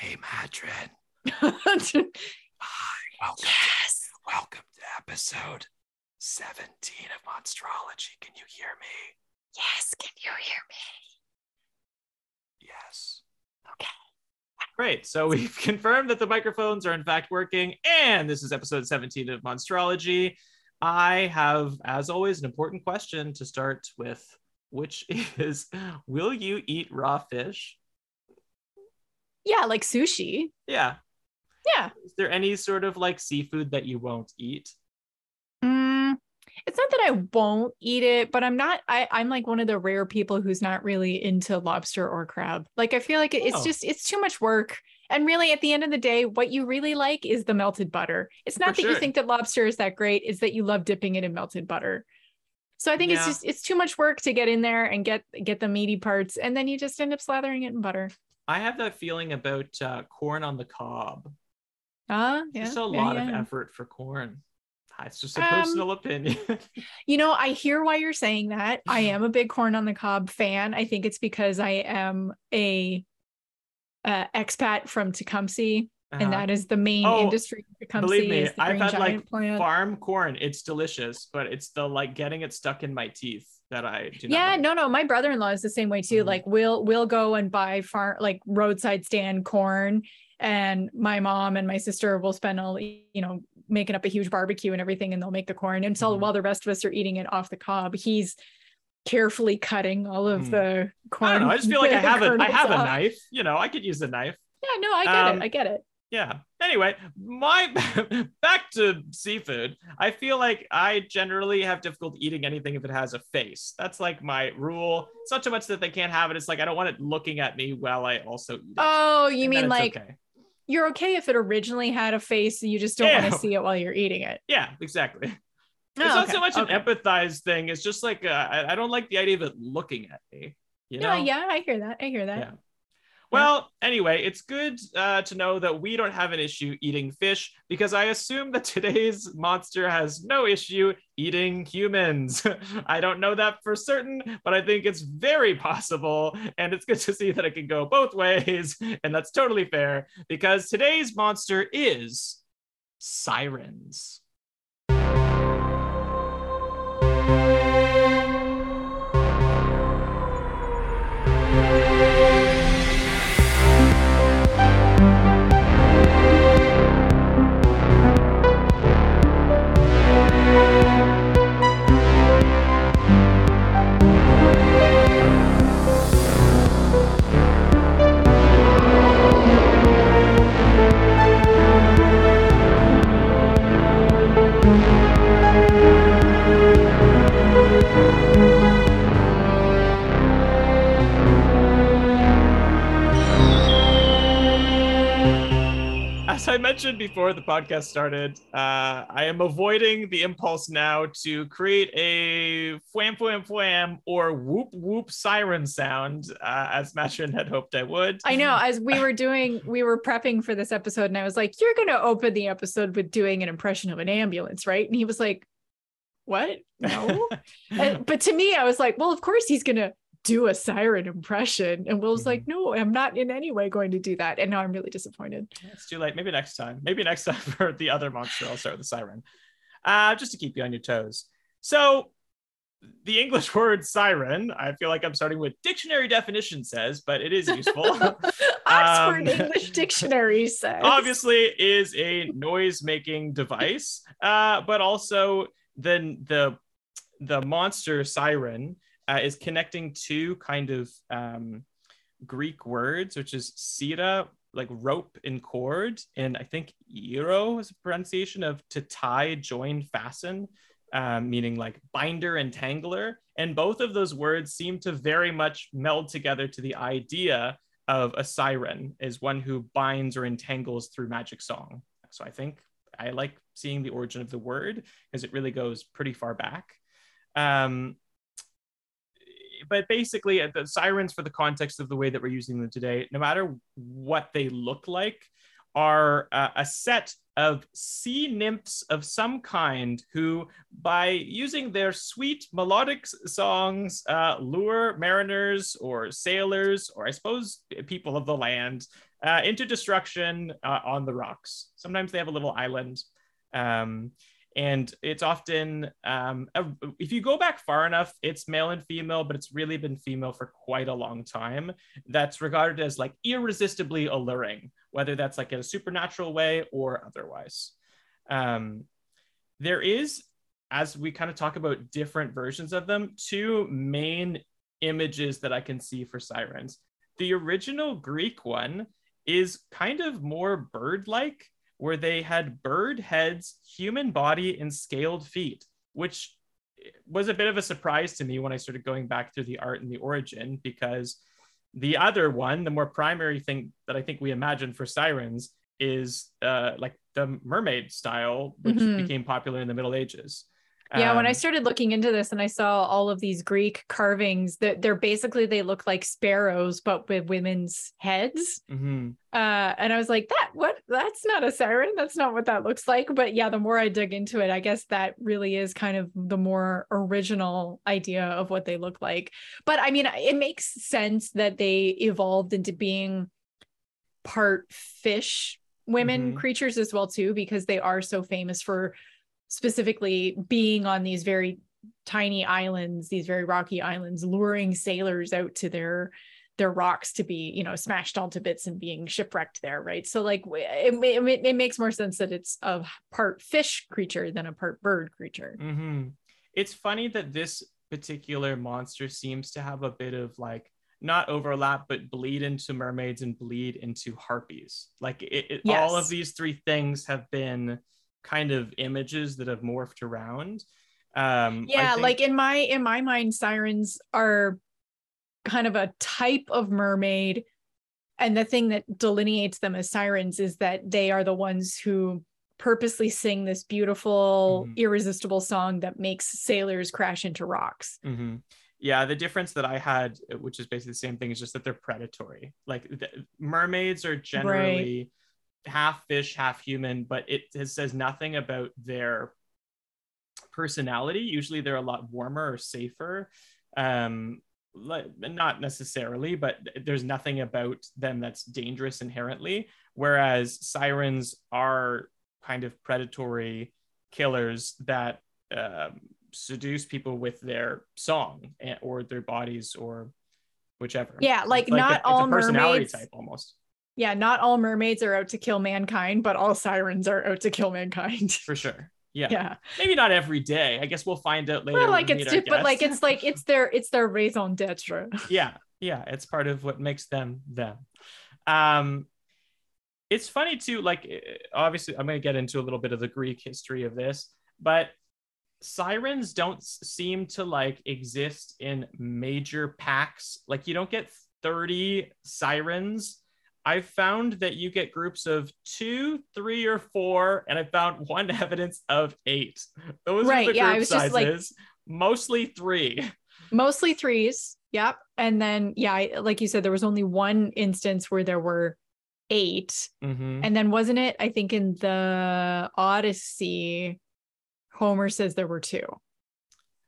Hey, Madrin. yes. Hi. Welcome. To, welcome to episode 17 of Monstrology. Can you hear me? Yes. Can you hear me? Yes. Okay. Great. So we've confirmed that the microphones are in fact working, and this is episode 17 of Monstrology. I have, as always, an important question to start with, which is Will you eat raw fish? Yeah, like sushi. Yeah. Yeah. Is there any sort of like seafood that you won't eat? Mm, it's not that I won't eat it, but I'm not. I I'm like one of the rare people who's not really into lobster or crab. Like I feel like it- it's Oh. just it's too much work. And really, at the end of the day, what you really like is the melted butter. It's not For that you think that lobster is that great; it's that you love dipping it in melted butter. So I think it's just it's too much work to get in there and get get the meaty parts, and then you just end up slathering it in butter. I have that feeling about uh, corn on the cob. Ah, yeah, Just a yeah, lot of effort for corn. Ah, It's just a Um, personal opinion. You know, I hear why you're saying that. I am a big corn on the cob fan. I think it's because I am a uh, expat from Tecumseh, and Uh-huh. that is the main Oh, industry. in Tecumseh Believe me, I've had like plant. farm corn. It's delicious, but it's the like getting it stuck in my teeth that I do not yeah, like. no, no. My brother-in-law is the same way too. Mhm. Like, we'll we'll go and buy farm like roadside stand corn, and my mom and my sister will spend all you know making up a huge barbecue and everything, and they'll make the corn. And so Mhm. while the rest of us are eating it off the cob, he's carefully cutting all of Hmm. the corn. I don't know. I just feel like I have a I have a knife. You know, I could use a knife. Yeah, no, I get Um, it. I get it. Yeah. Anyway, my back to seafood. I feel like I generally have difficulty eating anything if it has a face. That's like my rule. It's not so much that they can't have it. It's like I don't want it looking at me while I also eat it. Oh, you And mean like okay. you're okay if it originally had a face and you just don't want to see it while you're eating it. Yeah, exactly. It's Oh, not okay, so much okay. an empathize thing. It's just like uh, I, I don't like the idea of it looking at me. You know? No, yeah, I hear that. I hear that. Yeah. Well, anyway, it's good uh, to know that we don't have an issue eating fish because I assume that today's monster has no issue eating humans. I don't know that for certain, but I think it's very possible. And it's good to see that it can go both ways. And that's totally fair because today's monster is sirens. As I mentioned before the podcast started, uh, I am avoiding the impulse now to create a fwam fwam fwam or whoop whoop siren sound, uh, as Matrin had hoped I would. I know. As we were doing, we were prepping for this episode, and I was like, "You're going to open the episode with doing an impression of an ambulance, right?" And he was like, "What? No." But to me, I was like, "Well, of course he's going to do a siren impression." And Will was like, "No, I'm not in any way going to do that." And now I'm really disappointed. It's too late. Maybe next time. Maybe next time for the other monster, I'll start with the siren. Uh, just to keep you on your toes. So, the English word siren, I feel like I'm starting with dictionary definition says, but it is useful. Oxford Um, English Dictionary says. obviously is a noise making device uh, but also then the the monster siren uh, is connecting two kind of um, greek words which is sira like rope and cord and i think euro is a pronunciation of to tie join fasten um, meaning like binder and tangler and both of those words seem to very much meld together to the idea of a siren is one who binds or entangles through magic song. So I think I like seeing the origin of the word because it really goes pretty far back. Um, but basically, uh, the sirens, for the context of the way that we're using them today, no matter what they look like, are uh, a set of sea nymphs of some kind who, by using their sweet melodic songs, uh, lure mariners or sailors, or I suppose people of the land, uh, into destruction uh, on the rocks. Sometimes they have a little island. Um, and it's often um, a- if you go back far enough it's male and female but it's really been female for quite a long time. That's regarded as like irresistibly alluring whether that's like in a supernatural way or otherwise. Um, there is as we kind of talk about different versions of them two main images that i can see for sirens. The original greek one is kind of more bird-like where they had bird heads, human body, and scaled feet, which was a bit of a surprise to me when I started going back through the art and the origin, because the other one, the more primary thing that I think we imagine for sirens, is uh, like the mermaid style, which Mhm. became popular in the Middle Ages. Yeah, when I Um, started looking into this and I saw all of these Greek carvings that they're basically they look like sparrows but with women's heads. mhm. Uh and I was like, that what that's not a siren. That's not what that looks like. But yeah, the more I dug into it, I guess that really is kind of the more original idea of what they look like. But I mean, it makes sense that they evolved into being part fish women Mhm. creatures as well too because they are so famous for specifically being on these very tiny islands these very rocky islands luring sailors out to their their rocks to be you know smashed all to bits and being shipwrecked there right? So like it, it, it makes more sense that it's a part fish creature than a part bird creature. Hmm It's funny that this particular monster seems to have a bit of like not overlap, but bleed into mermaids and bleed into harpies. Like it, it- all of these three things have been kind of images that have morphed around. Um, yeah think- like in my in my mind sirens are kind of a type of mermaid and the thing that delineates them as sirens is that they are the ones who purposely sing this beautiful Mhm. irresistible song that makes sailors crash into rocks Mhm. Yeah, the difference that I had, which is basically the same thing, is just that they're predatory. Like the, mermaids are generally half fish, half human, but it, it says nothing about their personality. Usually, they're a lot warmer or safer. Um, like, not necessarily, but there's nothing about them that's dangerous inherently. Whereas sirens are kind of predatory killers that um, seduce people with their song or their bodies or whichever. Yeah, like, It's not a, all personality mermaids- type almost yeah not all mermaids are out to kill mankind but all sirens are out to kill mankind for sure. Yeah. yeah maybe not every day. I guess we'll find out later. well like it's but like it's like it's their it's their raison d'etre yeah, yeah, it's part of what makes them them. Um, it's funny too. Like, eh, obviously, I'm going to get into a little bit of the Greek history of this, but sirens don't seem to like exist in major packs. Like, you don't get 30 sirens. I've found that you get groups of two, three, or four, and I found one evidence of eight. Those Right, are the yeah, I group was just, like- sizes. Mostly three. mostly threes yep and then yeah I- like you said there was only one instance where there were 8 Mhm. and then wasn't it i think in the odyssey homer says there were two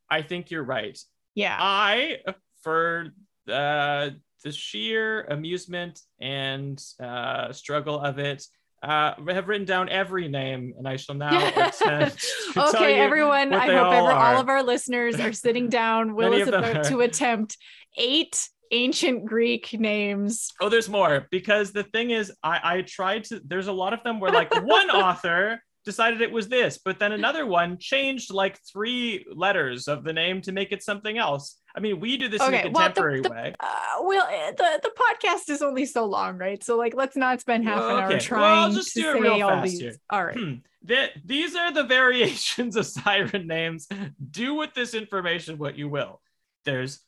I think you're right. yeah I, for uh, the sheer amusement and uh, struggle of it, uh, have written down every name, and I shall now attempt to tell okay everyone i hope all ever, all of our listeners are sitting down will is about are. to attempt eight ancient greek names Oh, there's more because the thing is, I, I tried to. There's a lot of them where like one author decided it was this, but then another one changed like three letters of the name to make it something else. I mean, we do this in Okay, a well, the- contemporary the- way. uh, well eh, the the podcast is only so long right so like let's not spend half Well, an okay. hour Well, trying I'll just to do it say real all these here. all right Hmm. Th- these are the variations of siren names. Do with this information what you will. There's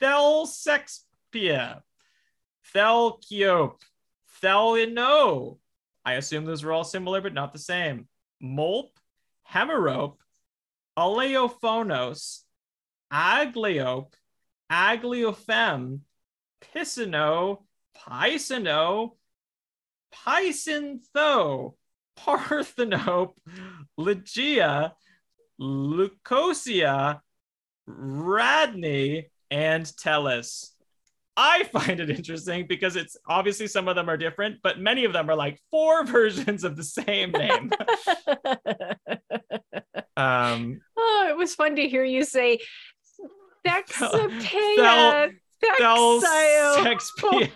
Thelsexpia, Thelkiope, Thelino. I assume those were all similar, but not the same. Molp, Hemerope, Aleophonos, Agliope, Agliophem, Pisano, Pisano, Pisantho, Parthenope, Lygia, Leucosia, Radney, and Tellus. I find it interesting because it's obviously some of them are different, but many of them are like four versions of the same name. um, oh, it was fun to hear you say Thexapea. Thel-. Thelsexpia.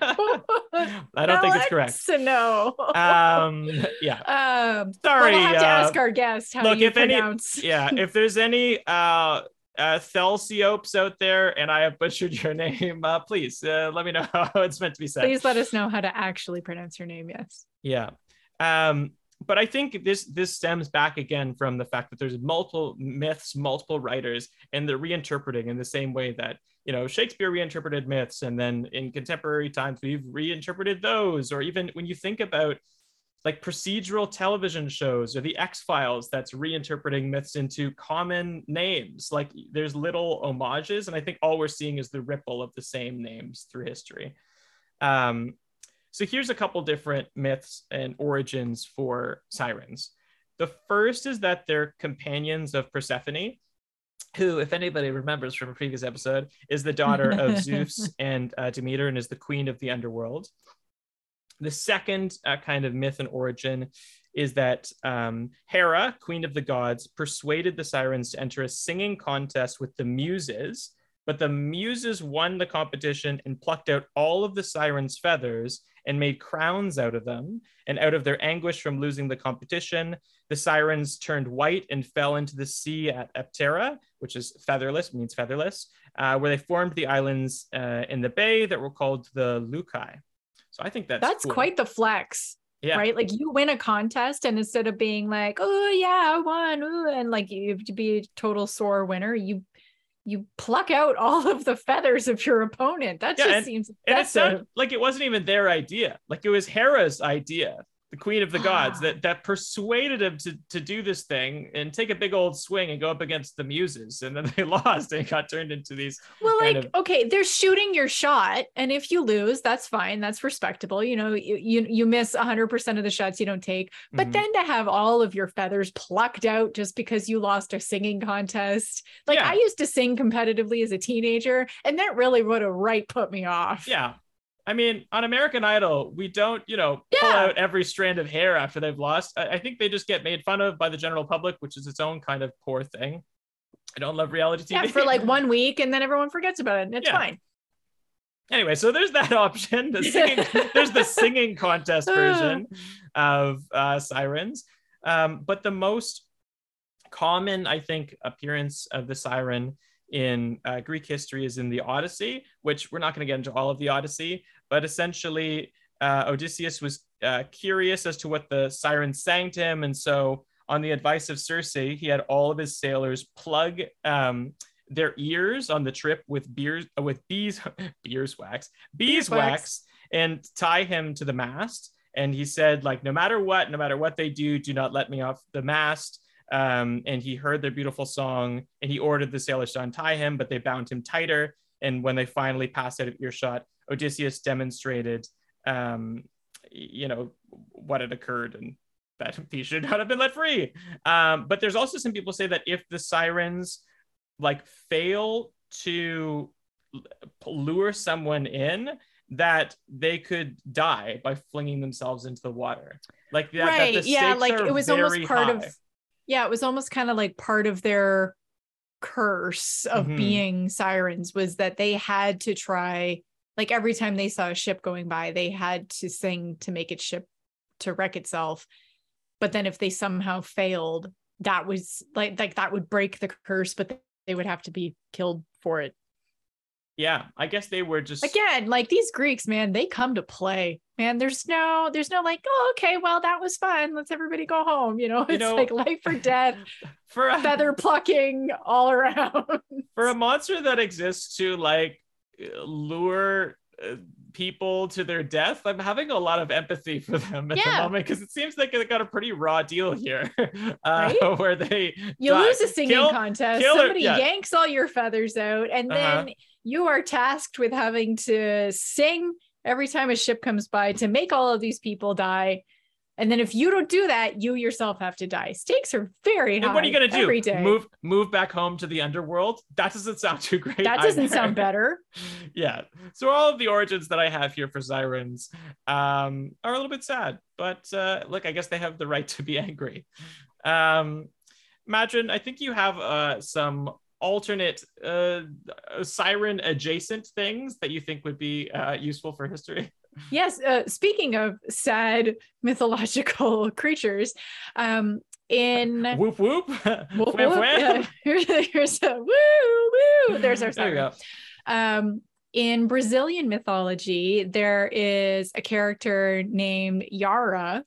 I don't think it's correct. So no. Um, yeah. Um, Sorry. we'll have to uh, ask our guest how look, you if any- pronounce. yeah, if there's any uh, uh Thelsiopes out there and I have butchered your name, uh, please uh, let me know how it's meant to be said. Please let us know how to actually pronounce your name. Yes. Yeah. Um, but I think this this stems back again from the fact that there's multiple myths, multiple writers, and they're reinterpreting in the same way that you know Shakespeare reinterpreted myths, and then in contemporary times we've reinterpreted those, or even when you think about like procedural television shows or the X Files that's reinterpreting myths into common names. Like there's little homages, and I think all we're seeing is the ripple of the same names through history. Um, so here's a couple different myths and origins for sirens. The first is that they're companions of Persephone, who, if anybody remembers from a previous episode, is the daughter of Zeus and uh, Demeter and is the queen of the underworld. The second uh, kind of myth and origin is that um, Hera, queen of the gods, persuaded the sirens to enter a singing contest with the muses, but the muses won the competition and plucked out all of the sirens' feathers and made crowns out of them. And out of their anguish from losing the competition, the sirens turned white and fell into the sea at Eptera, which is featherless, means featherless, uh, where they formed the islands uh, in the bay that were called the Lucae. So I think that's That's cool. quite the flex. Yeah. Right. Like you win a contest, and instead of being like, oh, yeah, I won, ooh, and like you have to be a total sore winner, you you pluck out all of the feathers of your opponent. That Yeah, just and- seems and it sounded like it wasn't even their idea. Like it was Hera's idea, the queen of the gods, that that persuaded him to to do this thing and take a big old swing and go up against the muses, and then they lost and got turned into these. Well, like, of- okay, they're shooting your shot, and if you lose, that's fine. That's respectable. You know, you you, you miss 100% of the shots you don't take. But Mhm. then to have all of your feathers plucked out just because you lost a singing contest. Like, Yeah. I used to sing competitively as a teenager, and that really would have right put me off. yeah. I mean, on American Idol, we don't, you know, pull out every strand of hair after they've lost. I, I think they just get made fun of by the general public, which is its own kind of poor thing. I don't love reality TV. Yeah, for like one week, and then everyone forgets about it, and it's Yeah. fine. anyway, so there's that option. The singing, there's the singing contest version of uh, sirens. Um, but the most common, I think, appearance of the siren in uh, Greek history is in the Odyssey, which we're not going to get into all of the Odyssey, but essentially uh, Odysseus was uh, curious as to what the sirens sang to him, and so on the advice of Circe, he had all of his sailors plug um, their ears on the trip with beers uh, with bees beeswax Beeswax. and tie him to the mast. And he said, like, no matter what, no matter what they do, do not let me off the mast. Um, and he heard their beautiful song and he ordered the sailors to untie him, but they bound him tighter. And when they finally passed out of earshot, Odysseus demonstrated, um, you know, what had occurred and that he should not have been let free. Um, but there's also some people say that if the sirens like fail to lure someone in, that they could die by flinging themselves into the water. Like that, that right. the Yeah, like it was almost part high. of yeah, it was almost kind of like part of their curse of Mhm. being sirens was that they had to try like every time they saw a ship going by, they had to sing to make it ship to wreck itself. But then if they somehow failed, that was like like that would break the curse, but they would have to be killed for it. Yeah, I guess they were just Again, like these Greeks, man, they come to play. Man, there's no there's no like, oh, okay, well, that was fun. Let's everybody go home. You know, it's You know- like life or death, for a, feather plucking all around. for a monster that exists to like lure uh, people to their death. I'm having a lot of empathy for them at the moment because it seems like they got a pretty raw deal here, uh, Right? where they you die- lose a singing kill- contest, kill or- somebody yeah. yanks all your feathers out, and Uh-huh. then you are tasked with having to sing every time a ship comes by to make all of these people die. And then if you don't do that, you yourself have to die. Stakes are very high. And what are you gonna do? Every day. Move move back home to the underworld? That doesn't sound too great. that doesn't either. sound better. yeah. So all of the origins that I have here for sirens um, are a little bit sad, but uh, look, I guess they have the right to be angry. Um, Madron, I think you have uh, some alternate uh, siren adjacent things that you think would be uh, useful for history. Yes. Uh, speaking of sad mythological creatures, um, in whoop whoop. Whoop, whoop. Yeah, here's, a woo woo. There's our There you siren. go. Um, in Brazilian mythology, there is a character named Yara,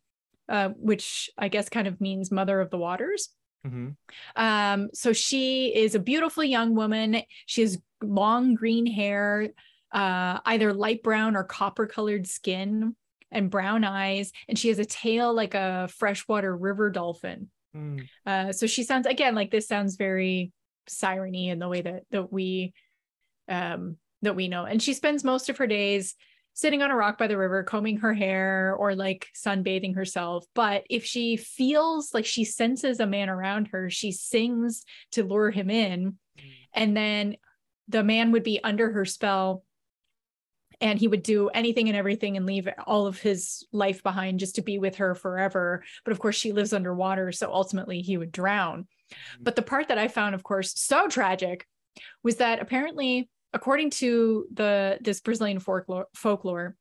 uh, which I guess kind of means mother of the waters. Mhm. Um, so she is a beautiful young woman. She has long green hair, uh, either light brown or copper colored skin, and brown eyes. And she has a tail like a freshwater river dolphin. Mm. Uh, so she sounds again like this sounds very siren-y in the way that that we um that we know. And she spends most of her days sitting on a rock by the river, combing her hair or like sunbathing herself. But if she feels like she senses a man around her, she sings to lure him in. Mm. And then the man would be under her spell and he would do anything and everything and leave all of his life behind just to be with her forever. But of course, she lives underwater. So ultimately, he would drown. Mm-hmm. But the part that I found, of course, so tragic was that apparently, according to the this Brazilian folklore, folklore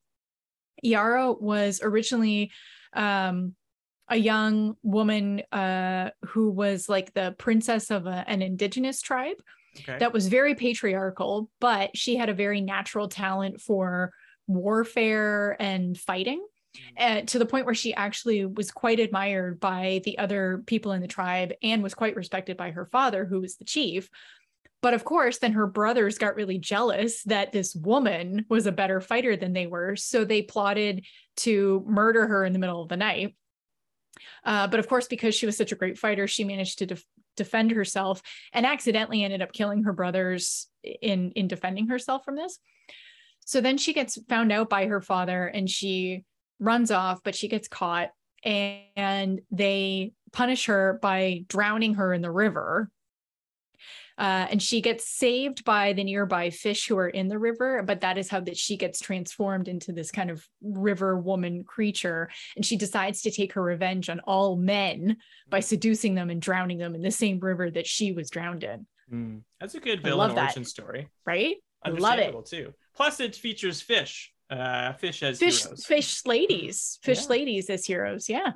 Yara was originally um, a young woman uh, who was like the princess of a, an indigenous tribe Okay. that was very patriarchal, but she had a very natural talent for warfare and fighting. uh, to the point where she actually was quite admired by the other people in the tribe and was quite respected by her father, who was the chief. But of course, then her brothers got really jealous that this woman was a better fighter than they were. So they plotted to murder her in the middle of the night. Uh, but of course, because she was such a great fighter, she managed to def- defend herself and accidentally ended up killing her brothers in in defending herself from this. So then she gets found out by her father and she runs off, but she gets caught and they punish her by drowning her in the river. Uh, and she gets saved by the nearby fish who are in the river, but that is how that she gets transformed into this kind of river woman creature. And she decides to take her revenge on all men by seducing them and drowning them in the same river that she was drowned in. Mm. That's a good I villain love that. origin story. Right? I love it. Understandable too. Plus, it features fish. Uh, fish as Fish, heroes. fish ladies, fish Yeah. ladies as heroes. Yeah.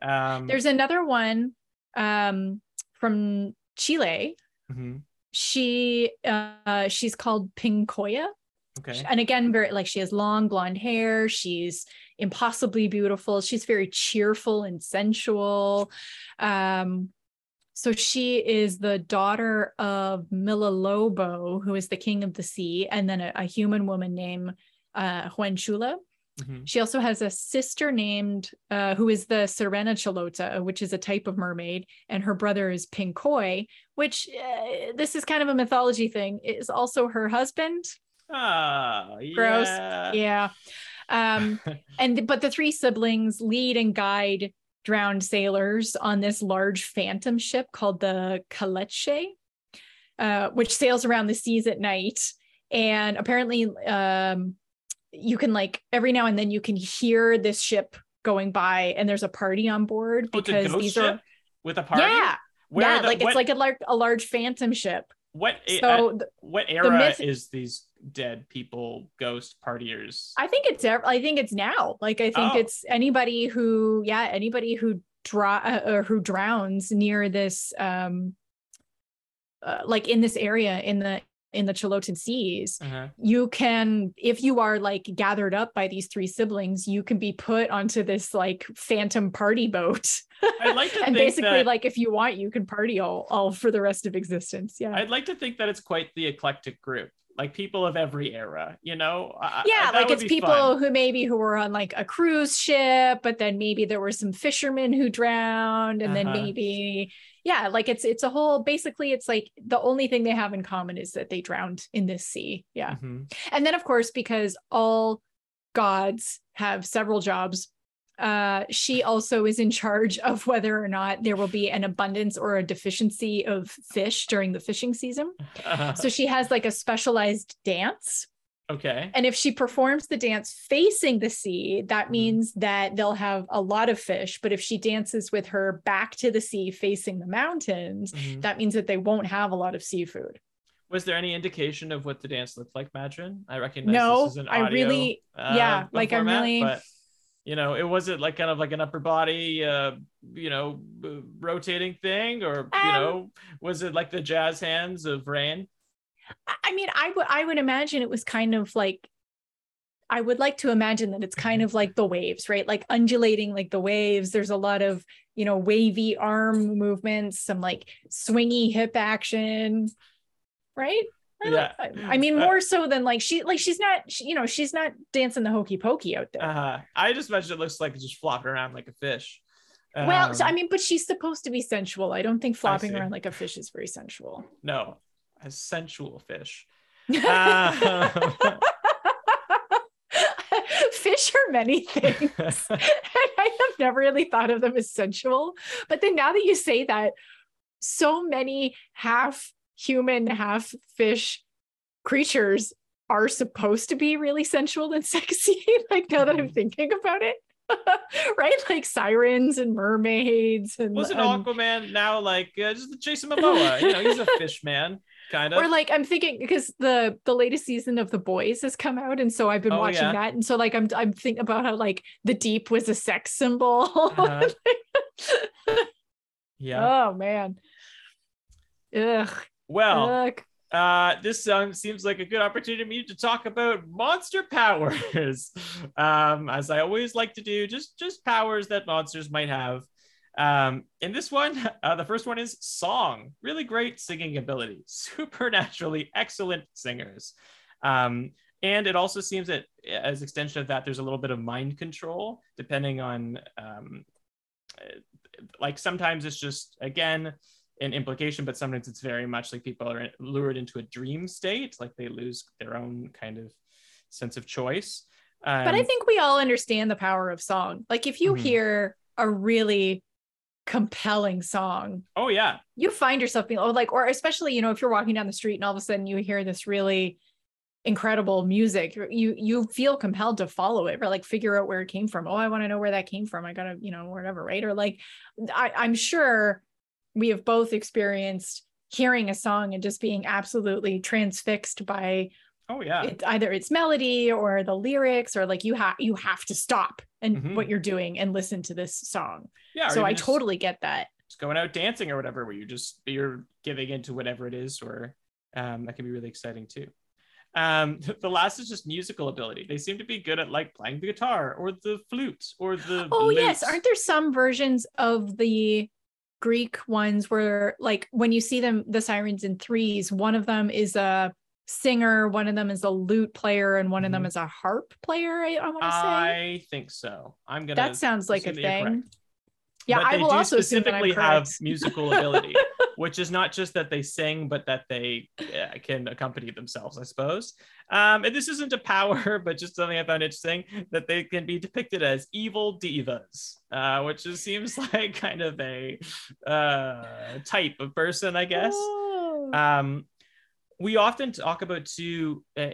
Um, There's another one um, from Chile. mhm. She uh, she's called Pincoya, Okay. and again, very like she has long blonde hair. She's impossibly beautiful. She's very cheerful and sensual. Um, so she is the daughter of Milalobo, who is the king of the sea, and then a, a human woman named uh, Huenchula. Mhm. She also has a sister named, uh, who is the Sirena Chilota, which is a type of mermaid, and her brother is Pincoy, which uh, this is kind of a mythology thing, is also her husband. Ah, Gross. yeah. Yeah. Um, and but the three siblings lead and guide drowned sailors on this large phantom ship called the Caleuche, uh, which sails around the seas at night. And apparently, um, you can like every now and then you can hear this ship going by, and there's a party on board Oh, because ghost these ship are with a party. yeah, Where yeah, the- like what, it's like a large a large phantom ship. what uh, So th- what era myth- is these dead people ghost partiers? I think it's I think it's now. Like I think Oh. it's anybody who yeah anybody who draw uh, or who drowns near this um uh, like in this area in the in the Chilotan seas Uh-huh. you can if you are like gathered up by these three siblings you can be put onto this like phantom party boat I'd like to and think basically that- like if you want you can party all all for the rest of existence yeah I'd like to think that it's quite the eclectic group, like people of every era. You know? I- I- yeah that like it's people fun. who maybe who were on like a cruise ship but then maybe there were some fishermen who drowned and then Uh-huh. maybe yeah like it's it's a whole basically it's like the only thing they have in common is that they drowned in this sea yeah Mhm. and then of course because all gods have several jobs uh, she also is in charge of whether or not there will be an abundance or a deficiency of fish during the fishing season. So she has like a specialized dance. Okay. And if she performs the dance facing the sea, that means that they'll have a lot of fish. But if she dances with her back to the sea facing the mountains, Mhm. that means that they won't have a lot of seafood. Was there any indication of what the dance looked like, Madrin? I recognize No, this is an audio, I really- uh, yeah, like, I'm really- But you know, it was it like kind of like an upper body, uh, you know, rotating thing, or you Um, know, was it like the jazz hands of Rain? I mean, I would I would imagine it was kind of like I would like to imagine that it's kind of like the waves, right? Like undulating like the waves. There's a lot of, you know, wavy arm movements, some like swingy hip action, right? I Yeah. I, mean, Uh, more so than like she like she's not, she, you know, she's not dancing the hokey pokey out there. Uh-huh. I just imagine it looks like it's just flopping around like a fish. well, so, Um, I mean, but she's supposed to be sensual. I don't think flopping around like a fish is very sensual. no, a sensual fish. Fish are many things. and I have never really thought of them as sensual. But then now that you say that, so many half human, half fish creatures are supposed to be really sensual and sexy. like now that I'm thinking about it. right? Like sirens and mermaids and, Wasn't Aquaman now like uh, just Jason Momoa? You know, he's a fish man, kind of. or like I'm thinking because the the latest season of The Boys has come out, and so I've been Oh, watching yeah. that, and so like I'm I'm thinking about how like the deep was a sex symbol. Uh-huh. yeah. oh man, ugh, Well, ugh. uh, this um, seems like a good opportunity for me to talk about monster powers. um, as I always like to do, just just powers that monsters might have. Um, in this one, uh, the first one is song. Really great singing ability, supernaturally excellent singers. Um, and it also seems that as extension of that, there's a little bit of mind control, depending on um, uh, like sometimes it's just again an implication, but sometimes it's very much like people are lured into a dream state, like they lose their own kind of sense of choice. Um, but I think we all understand the power of song. Like if you Mhm. hear a really compelling song, oh yeah, you find yourself being oh, like, or especially you know if you're walking down the street and all of a sudden you hear this really incredible music you you feel compelled to follow it or like figure out where it came from. Oh i want to know where that came from. I gotta you know whatever right? Or like I, i'm sure we have both experienced hearing a song and just being absolutely transfixed by oh yeah, it, either its melody or the lyrics or like you have you have to stop and Mhm. what you're doing and listen to this song yeah. so i just- totally get that just going out dancing or whatever, where you just you're giving into whatever it is, or um, that can be really exciting too. Um, the last is just musical ability. They seem to be good at like playing the guitar or the flute or the. Oh yes, aren't there some versions of the Greek ones where like when you see them the sirens in threes, one of them is a singer, one of them is a lute player, and one of them Mhm. is a harp player, I, I want to say. I think so. I'm gonna. That sounds like a assume that you're thing. Yeah, But I will also assume that I'm specifically have musical ability, which is not just that they sing, but that they uh, can accompany themselves, I suppose. Um, and this isn't a power, but just something I found interesting that they can be depicted as evil divas, uh, which just seems like kind of a uh, type of person, I guess. Oh. Um, we often talk about too, uh,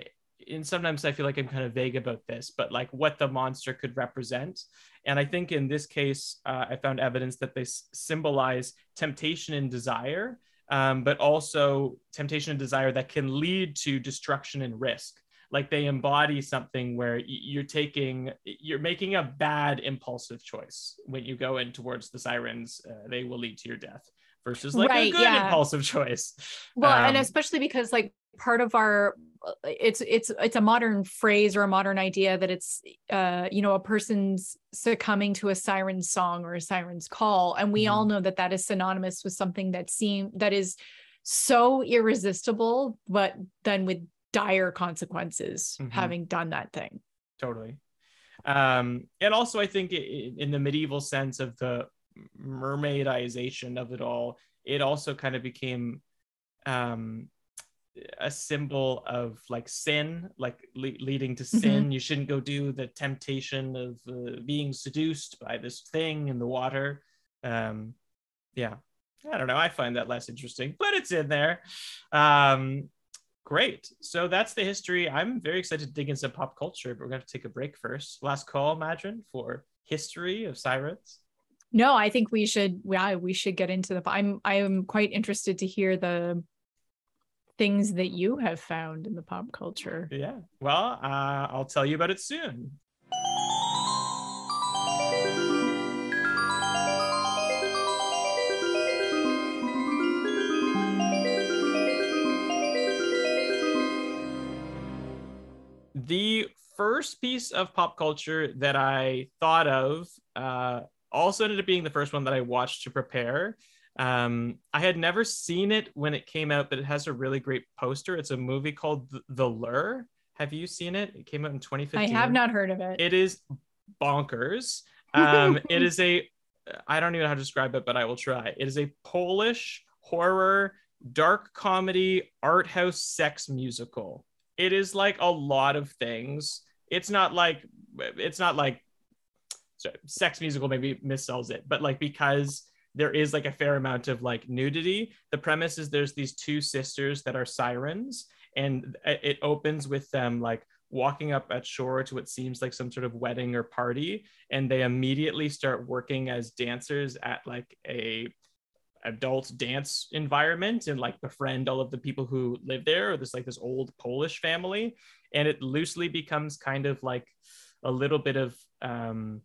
and sometimes I feel like I'm kind of vague about this, but like what the monster could represent. And I think in this case, uh, I found evidence that they s- symbolize temptation and desire, um, but also temptation and desire that can lead to destruction and risk. Like they embody something where you're taking, you're making a bad impulsive choice when you go in towards the sirens. Uh, they will lead to your death versus like a Right, good yeah. impulsive choice. well and Um, especially because like part of our it's it's it's a modern phrase or a modern idea that it's uh you know a person's succumbing to a siren's song or a siren's call and we Mm-hmm. all know that that is synonymous with something that seem that is so irresistible but then with dire consequences Mhm. having done that thing totally um and also i think in the medieval sense of the mermaidization of it all it also kind of became um a symbol of like sin, like le- leading to Mm-hmm. sin. You shouldn't go do the temptation of uh, being seduced by this thing in the water. Um, yeah, I don't know. I find that less interesting, but it's in there. Um, great. So that's the history. I'm very excited to dig into pop culture, but we're going to take a break first. Last call, Madron, for history of sirens. No, I think we should. Yeah, we should get into the. I'm. I am quite interested to hear the things that you have found in the pop culture. Yeah. Well, uh, I'll tell you about it soon. The first piece of pop culture that I thought of uh, also ended up being the first one that I watched to prepare. Um, I had never seen it when it came out, but it has a really great poster. It's a movie called The, Lure. Have you seen it? It came out in 2015. I have not heard of it. It is bonkers. Um, it is a, I don't even know how to describe it, but I will try. It is a Polish horror, dark comedy, art house sex musical. It is like a lot of things. It's not like, it's not like, sorry, sex musical maybe missells it, but like because there is like a fair amount of like nudity. The premise is there's these two sisters that are sirens, and it opens with them like walking up at shore to what seems like some sort of wedding or party, and they immediately start working as dancers at like a adult dance environment and like befriend all of the people who live there or this like this old polish family and it loosely becomes kind of like a little bit of um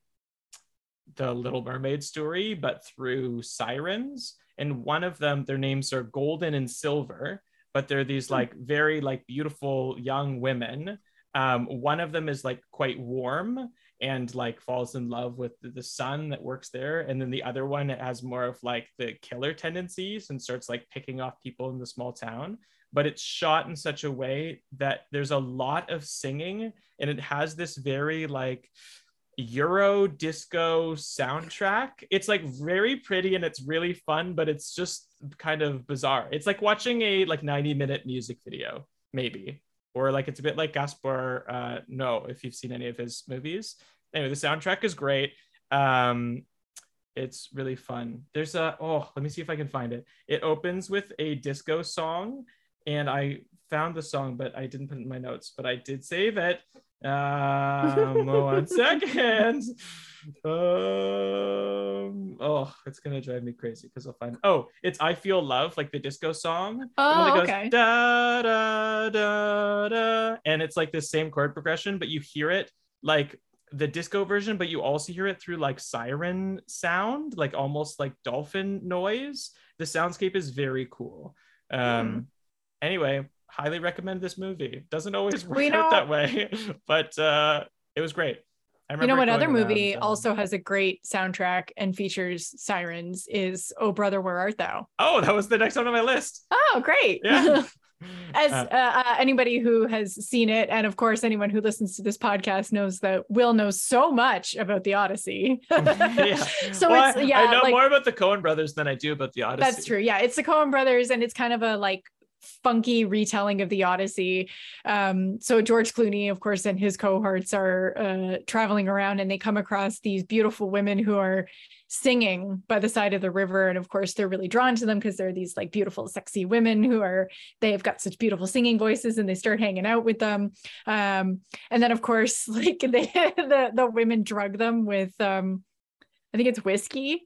the Little Mermaid story, but through sirens. And one of them, their names are Golden and Silver, but they're these like very like beautiful young women. Um, one of them is like quite warm and like falls in love with the sun that works there, and then the other one has more of like the killer tendencies and starts like picking off people in the small town. But it's shot in such a way that there's a lot of singing, and it has this very like Euro disco soundtrack. It's like very pretty and it's really fun, but it's just kind of bizarre. It's like watching a like 90 minute music video, maybe. Or like it's a bit like Gaspar uh Noé, if you've seen any of his movies. Anyway, the soundtrack is great. Um it's really fun. There's a oh, let me see if I can find it. It opens with a disco song, and I found the song, but I didn't put it in my notes, but I did save it. Um, one second. Um, oh, it's gonna drive me crazy because I'll find. Oh, it's "I Feel Love," like the disco song. Oh, goes, okay. Da da da da, and it's like the same chord progression, but you hear it like the disco version, but you also hear it through like siren sound, like almost like dolphin noise. The soundscape is very cool. Um, anyway, highly recommend this movie. Doesn't always work We out that way, but uh, it was great. I You know what other movie um, also has a great soundtrack and features sirens is Oh Brother Where Art Thou? Oh, that was the next one on my list. Oh, great. Yeah. As Uh, uh, uh, anybody who has seen it, and of course anyone who listens to this podcast knows that Will knows so much about the Odyssey. yeah. So Well, it's yeah, I know like, more about the Coen brothers than I do about the Odyssey. That's true. Yeah, it's the Coen brothers, and it's kind of a like funky retelling of the Odyssey. Um, so George Clooney, of course, and his cohorts are uh, traveling around, and they come across these beautiful women who are singing by the side of the river, and of course, they're really drawn to them because they're these like beautiful, sexy women who are they've got such beautiful singing voices, and they start hanging out with them. Um, and then, of course, like they the the women drug them with um, I think it's whiskey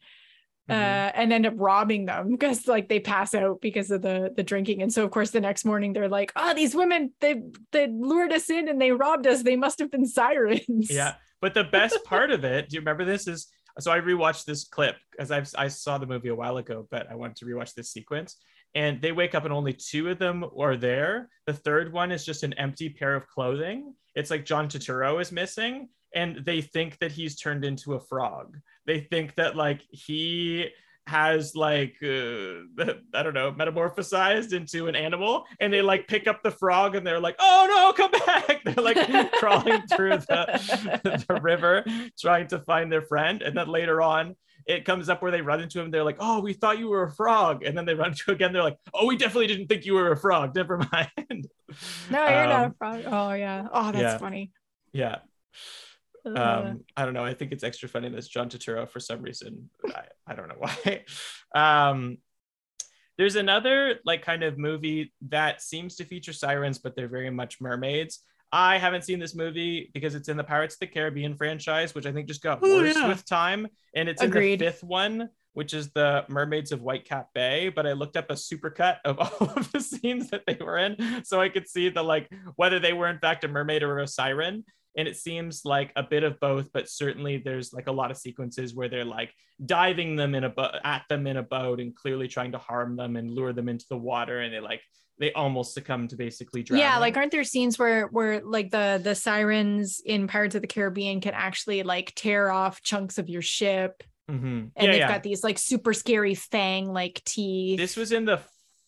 Mhm. uh, and end up robbing them because like they pass out because of the the drinking and so of course the next morning they're like oh these women they they lured us in and they robbed us they must have been sirens Yeah, but the best part of it, do you remember this? Is so I rewatched this clip because I I saw the movie a while ago, but I wanted to rewatch this sequence. And they wake up and only two of them are there. The third one is just an empty pair of clothing. It's like John Turturro is missing, and they think that he's turned into a frog. They think that like he has like uh, I don't know metamorphosized into an animal, and they like pick up the frog and they're like, "Oh no, come back!" They're like crawling through the the river trying to find their friend, and then later on it comes up where they run into him. They're like, "Oh, we thought you were a frog," and then they run into him again. They're like, "Oh, we definitely didn't think you were a frog. Never mind." No, you're not a Um, frog. Oh yeah. Oh, that's yeah. funny. Yeah. Uh, um i don't know. I think it's extra funny that's john Turturro for some reason. I, I don't know why. Um there's another like kind of movie that seems to feature sirens but they're very much mermaids. I haven't seen this movie because it's in the pirates of the caribbean franchise which i think just got Oh, worse yeah. with time. And it's Agreed. in the fifth one which is the mermaids of whitecap bay. But i looked up a supercut of all of the scenes that they were in so i could see the like whether they were in fact a mermaid or a siren and it seems like a bit of both but certainly there's like a lot of sequences where they're like diving them in a boat at them in a boat and clearly trying to harm them and lure them into the water and they like they almost succumb to basically drowning. yeah, like aren't there scenes where where like the the sirens in Pirates of the Caribbean can actually like tear off chunks of your ship, Mhm. and yeah, they've yeah. got these like super scary fang like teeth. this was in the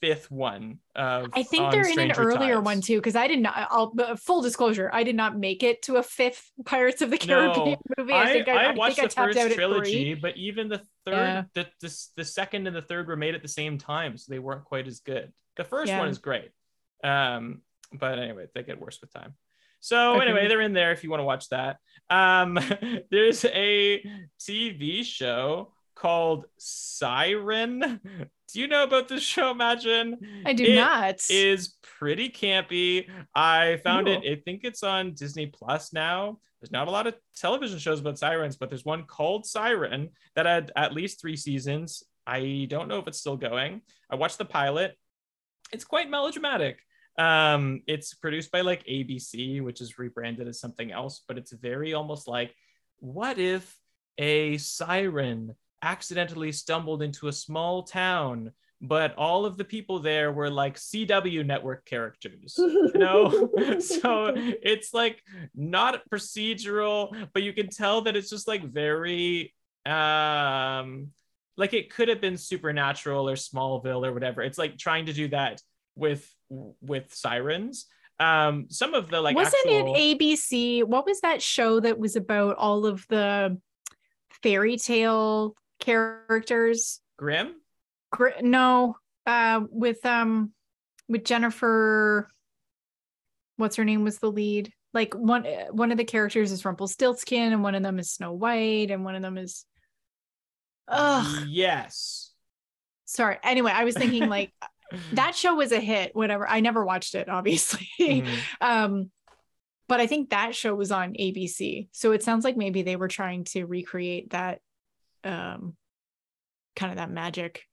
fifth one of I think they're in On Stranger earlier Tides. one too, because I did not. I'll full disclosure, I did not make it to a fifth Pirates of the No, Caribbean movie. I, I, think I, I I watched think the first trilogy, but even the third, Yeah. the, the the second and the third were made at the same time, so they weren't quite as good. The first Yeah. one is great, um, but anyway, they get worse with time. So anyway, they're in there if you want to watch that. Um, there's a TV show called Siren. Do you know about this show? Imagine I do It not. is pretty campy. I found it. I think it's on Disney Plus now. There's not a lot of television shows about sirens, but there's one called Siren that had at least three seasons. I don't know if it's still going. I watched the pilot. It's quite melodramatic. Um, it's produced by like ABC, which is rebranded as something else, but it's very almost like, what if a siren accidentally stumbled into a small town, but all of the people there were like CW network characters, you know? so it's like not procedural, but you can tell that it's just like very um like it could have been supernatural or smallville or whatever it's like trying to do that with with sirens um some of the like Wasn't actual, it ABC? What was that show that was about all of the fairy tale characters? grim Gr- no, uh, with um, with Jennifer. What's her name was the lead? Like one uh, one of the characters is Rumpelstiltskin, and one of them is Snow White, and one of them is. Ugh, yes sorry. Anyway, I was thinking like that show was a hit. Whatever. I never watched it, obviously. Mhm. um but i think that show was on abc so it sounds like maybe they were trying to recreate that um kind of that magic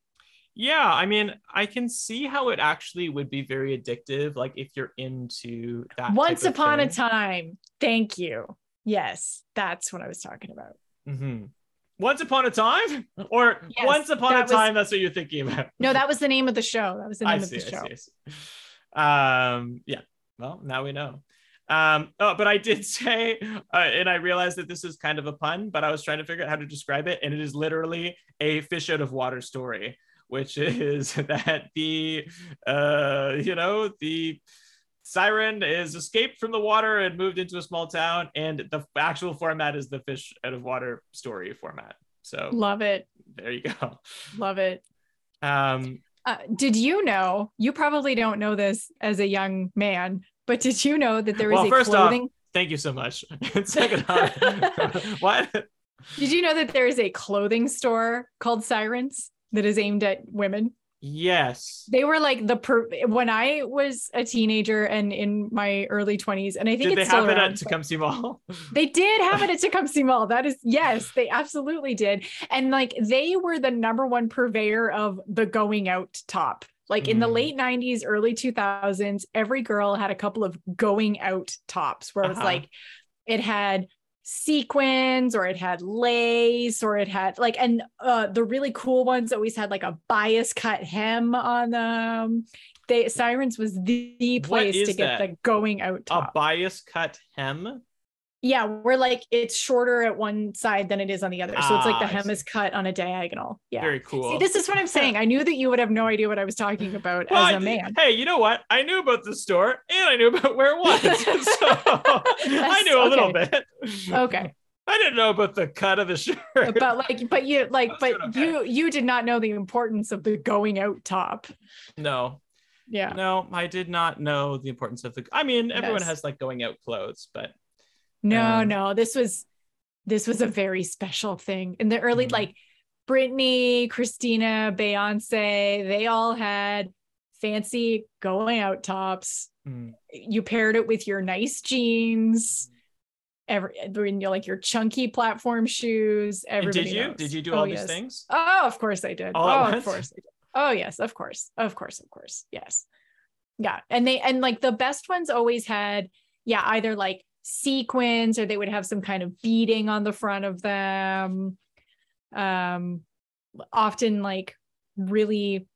Yeah, I mean, I can see how it actually would be very addictive. Like if you're into that. once upon a time thank you yes that's what i was talking about Mm-hmm. Once upon a time, or Yes, once upon a was- time. That's what you're thinking about. no that was the name of the show that was the name of the show I see. I see. Um, yeah. Well, now we know. Um, oh, but I did say, uh, and I realized that this is kind of a pun, but I was trying to figure out how to describe it, and it is literally a fish out of water story, which is that the, uh, you know, the siren is escaped from the water and moved into a small town, and the actual format is the fish out of water story format. So love it there you go. love it Um, uh, did you know you probably don't know this as a young man but did you know that there is Well, a first off, thank you so much. Second off, what? did you know that there is a clothing store called sirens that is aimed at women Yes. they were like the per- when I was a teenager and in my early 20s, and I think Did they it's still have it at Tecumseh Mall? they did have it at Tecumseh Mall. That is yes, they absolutely did. And like they were the number one purveyor of the going out top. Like in the Mm. late 90s, early 2000s, every girl had a couple of going out tops where it was Uh-huh. like it had sequins or it had lace or it had like and uh the really cool ones always had like a bias cut hem on them they sirens was the, the place to get that? the going out A bias cut hem? Yeah we're like it's shorter at one side than it is on the other so it's like Ah, the hem is cut on a diagonal yeah Very cool. See, this is what i'm saying i knew that you would have no idea what i was talking about Well, as a man Hey, you know what? I knew about the store and I knew about where it was. so I knew a little bit. okay I didn't know about the cut of the shirt. but like, but you like, but okay. you you did not know the importance of the going out top. no, Yeah. no, I did not know the importance of the. I mean, everyone Yes. has like going out clothes, but No, Um, no, this was this was a very special thing. In the early, Mhm. like Britney, Christina, Beyonce, they all had fancy going out tops. mm, You paired it with your nice jeans, every you like your chunky platform shoes. and Everybody did you? knows. Did you do Oh, all these yes. things? Oh, of course I did. All oh, of course I did. Oh, yes, of course. Of course, of course. Yes. Yeah. And they and like the best ones always had, yeah, either like sequins or they would have some kind of beading on the front of them. Um often like really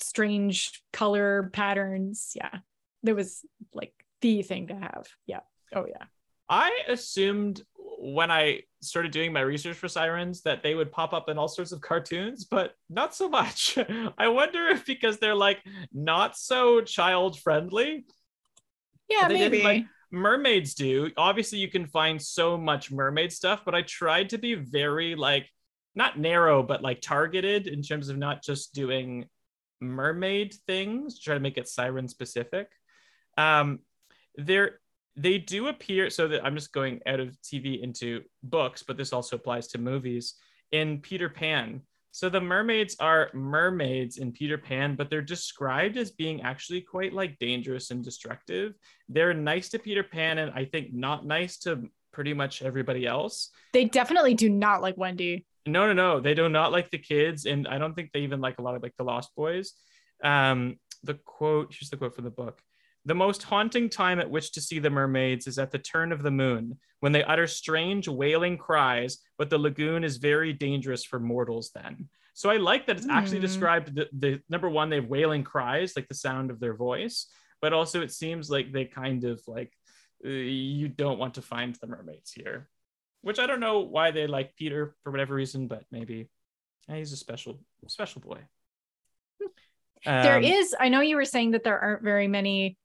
strange color patterns. Yeah. There was like the thing to have. Yeah. Oh yeah. I assumed when I started doing my research for sirens that they would pop up in all sorts of cartoons, but not so much. I wonder if because they're like not so child friendly. Yeah, maybe. like, Mermaids do. Obviously, you can find so much mermaid stuff, but I tried to be very like not narrow, but like targeted in terms of not just doing mermaid things, try to make it siren specific. Um, there they do appear so that I'm just going out of TV into books, but this also applies to movies in Peter Pan. So the mermaids are mermaids in Peter Pan, but they're described as being actually quite like dangerous and destructive. They're nice to Peter Pan and I think not nice to pretty much everybody else. they definitely do not like Wendy. No, no, no. They do not like the kids, and I don't think they even like a lot of like the Lost Boys. Um, the quote. Here's the quote from the book. The most haunting time at which to see the mermaids is at the turn of the moon, when they utter strange wailing cries, but the lagoon is very dangerous for mortals then. So I like that it's actually Hmm. described the, the number one, they have wailing cries, like the sound of their voice, but also it seems like they kind of like uh, you don't want to find the mermaids here which I don't know why they like Peter for whatever reason, but maybe eh, he's a special special boy. there Um, is i know you were saying that there aren't very many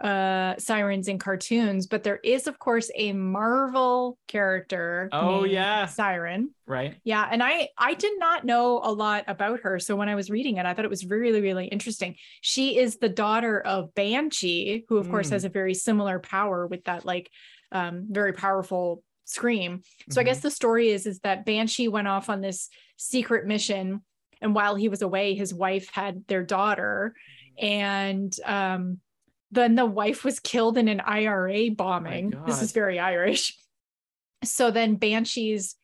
uh sirens in cartoons but there is of course a marvel character Oh, yeah. siren right. yeah and i i did not know a lot about her so when i was reading it i thought it was really really interesting she is the daughter of banshee who of course Mm. has a very similar power with that like um very powerful scream so I Mhm. guess the story is is that Banshee went off on this secret mission, and while he was away, his wife had their daughter, and um, then the wife was killed in an IRA oh bombing. This is very Irish. So then Banshee's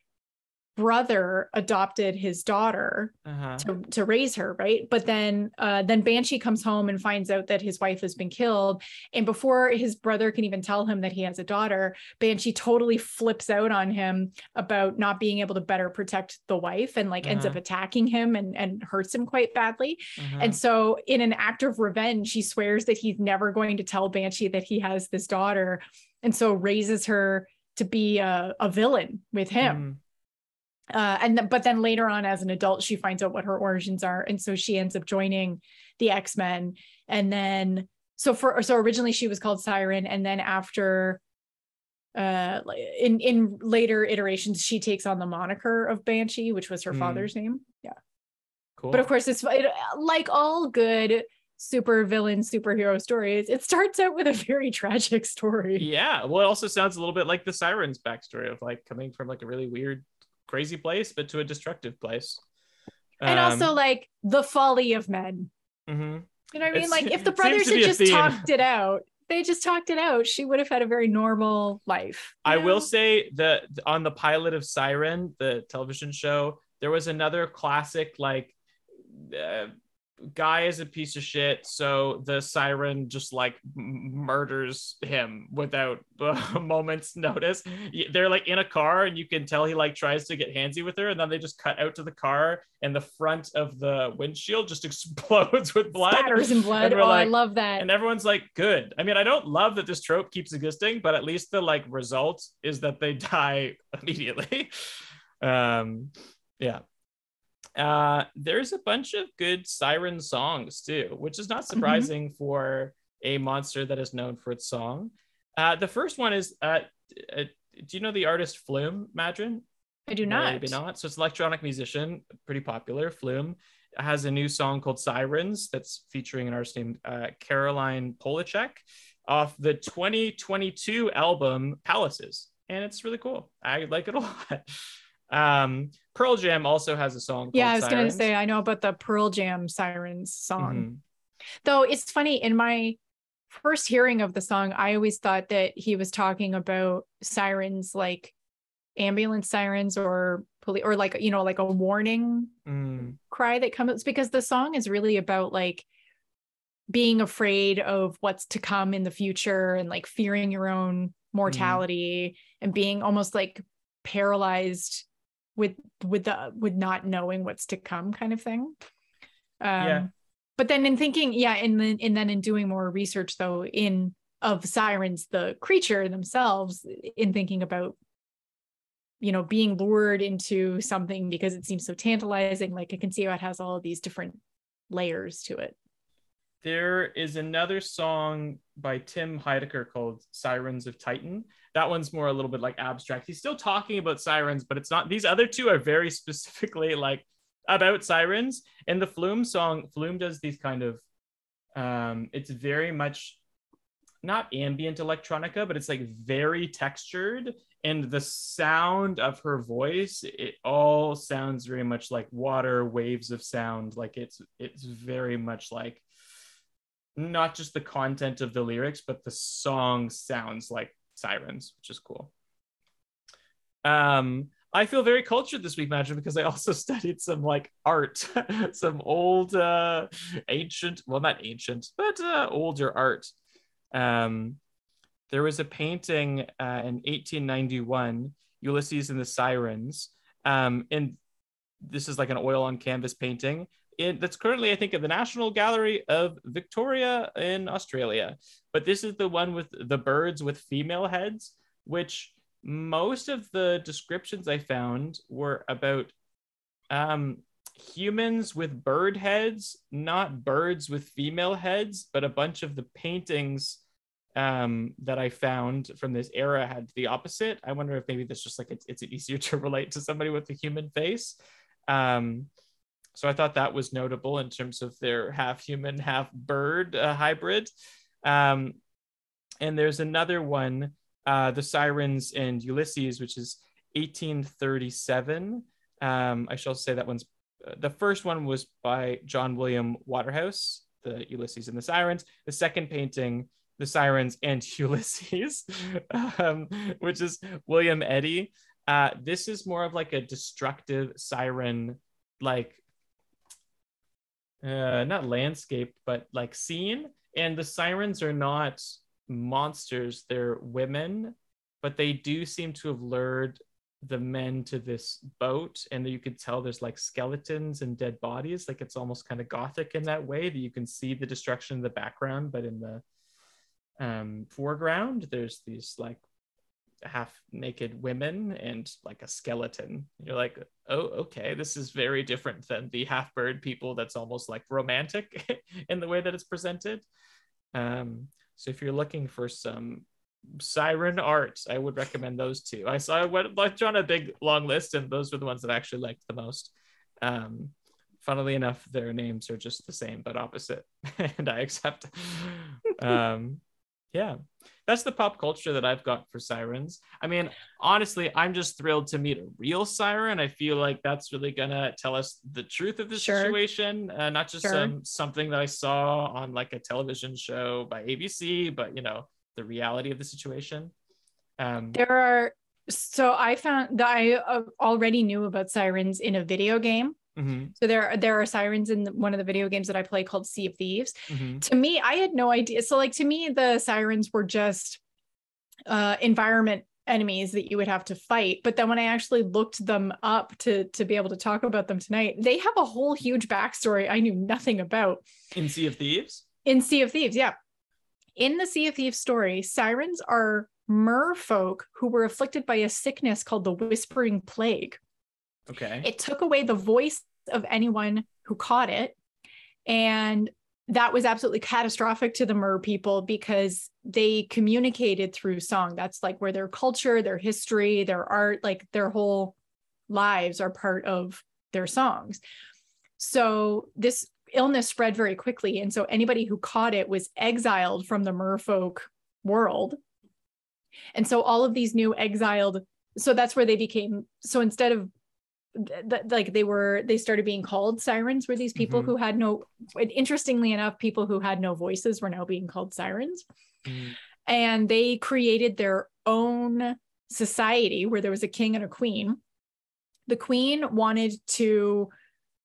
brother adopted his daughter Uh-huh. to, to raise her right but then uh then banshee comes home and finds out that his wife has been killed and before his brother can even tell him that he has a daughter banshee totally flips out on him about not being able to better protect the wife and like ends up Uh-huh. attacking him and and hurts him quite badly uh-huh. and so in an act of revenge she swears that he's never going to tell banshee that he has this daughter and so raises her to be a, a villain with him Mm. Uh, and th- but then later on as an adult she finds out what her origins are and so she ends up joining the x-men and then so for so originally she was called siren and then after uh in in later iterations she takes on the moniker of banshee which was her Hmm. father's name yeah cool. but of course it's it, like all good super villain superhero stories it starts out with a very tragic story yeah. Well, it also sounds a little bit like the Sirens backstory of like coming from like a really weird, crazy place, but to a destructive place. and Um, also like the folly of men mhm. You know what I mean? It's- Like if the brothers had just theme. talked it out, they just talked it out, she would have had a very normal life. I will say that on the pilot of Siren, the television show, there was another classic like uh, guy is a piece of shit, so the siren just like murders him without a moment's notice. They're like in a car, and you can tell he like tries to get handsy with her, and then they just cut out to the car, and the front of the windshield just explodes with blood. Spatters in blood. Oh, we're I love that. and everyone's like good i mean i don't love that this trope keeps existing but at least the like result is that they die immediately um yeah uh there's a bunch of good siren songs too which is not surprising for a monster that is known for its song uh the first one is uh, uh do you know the artist Flume, Madrin? I do not. Maybe not. So it's electronic musician, pretty popular. Flume has a new song called Sirens that's featuring an artist named uh, Caroline Polachek off the 2022 album Palaces. And it's really cool. I like it a lot. Um, Pearl Jam also has a song. Yeah, I was going to say, I know about the Pearl Jam Sirens song. Mhm. Though it's funny, in my first hearing of the song, I always thought that he was talking about sirens like ambulance sirens or police or like, you know, like a warning Mm, cry that comes because the song is really about like being afraid of what's to come in the future and like fearing your own mortality and being almost like paralyzed with with the with not knowing what's to come kind of thing um Yeah. but then in thinking yeah and then and then in doing more research though in of sirens the creature themselves in thinking about you know being lured into something because it seems so tantalizing like i can see how it has all of these different layers to it There is another song by Tim Heidecker called Sirens of Titan. That one's more a little bit like abstract. He's still talking about sirens, but it's not. These other two are very specifically like about sirens. And the Flume song, Flume does these kind of, um, it's very much not ambient electronica, but it's like very textured. And the sound of her voice, it all sounds very much like water, waves of sound. Like it's it's very much like not just the content of the lyrics, but the song sounds like sirens, which is cool. Um, I feel very cultured this week, Magic, because I also studied some like art, some old, uh, ancient, well, not ancient, but uh, older art. Um, there was a painting uh, in 1891, Ulysses and the Sirens, um, and this is like an oil on canvas painting in, that's currently, I think, at the National Gallery of Victoria in Australia. But this is the one with the birds with female heads, which most of the descriptions I found were about um, humans with bird heads, not birds with female heads, but a bunch of the paintings um, that I found from this era had the opposite. I wonder if maybe that's just like it's, it's easier to relate to somebody with a human face. Um, so I thought that was notable in terms of their half human, half bird uh, hybrid. Um, and there's another one, uh, The Sirens and Ulysses, which is 1837. Um, I shall say that one's uh, the first one was by John William Waterhouse, the Ulysses and the Sirens. The second painting, The Sirens and Ulysses, um, which is William Etty. Uh, this is more of like a destructive siren, like uh, not landscape, but like scene. And the sirens are not monsters, they're women, but they do seem to have lured the men to this boat. And you could tell there's like skeletons and dead bodies. Like it's almost kind of gothic in that way that you can see the destruction in the background, but in the um, foreground, there's these like half naked women and like a skeleton. You're like, oh, okay, this is very different than the half bird people that's almost like romantic in the way that it's presented. Um, so if you're looking for some siren art, I would recommend those two. I saw I went looked on a big long list, and those were the ones that I actually liked the most. Um, funnily enough, their names are just the same but opposite, and I accept. um, yeah that's the pop culture that I've got for sirens. I mean, honestly, I'm just thrilled to meet a real siren. I feel like that's really gonna tell us the truth of the Sure. situation, uh, not just Sure. um, something that I saw on like a television show by ABC, but you know, the reality of the situation. Um, there are so i found that i uh, already knew about sirens in a video game mhm, so there there are sirens in one of the video games that i play called sea of thieves. Mhm. to me i had no idea. So like to me the sirens were just uh environment enemies that you would have to fight. But then when i actually looked them up to to be able to talk about them tonight they have a whole huge backstory i knew nothing about. In Sea of Thieves. in sea of thieves yeah. In the sea of thieves story sirens are merfolk who were afflicted by a sickness called the whispering plague Okay. it took away the voice of anyone who caught it. And that was absolutely catastrophic to the mer people because they communicated through song that's like where their culture their history their art like their whole lives are part of their songs so this illness spread very quickly and so anybody who caught it was exiled from the merfolk world and so all of these new exiled so that's where they became so instead of th- like they were they started being called sirens were these people Mhm. who had no interestingly enough people who had no voices were now being called sirens. And they created their own society where there was a king and a queen. The queen wanted to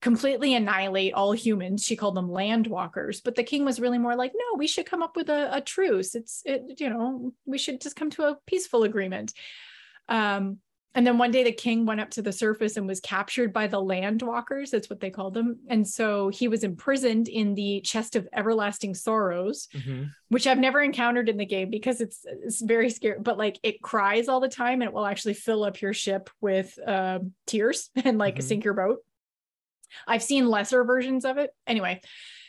completely annihilate all humans. She called them landwalkers. But the king was really more like no we should come up with a, a truce. It's it you know we should just come to a peaceful agreement. Um and then one day the king went up to the surface and was captured by the land walkers. that's what they called them and so he was imprisoned in the chest of everlasting sorrows Mhm. which I've never encountered in the game because it's it's very scary. But like it cries all the time and it will actually fill up your ship with um, tears and like Mhm. sink your boat. I've seen lesser versions of it. Anyway,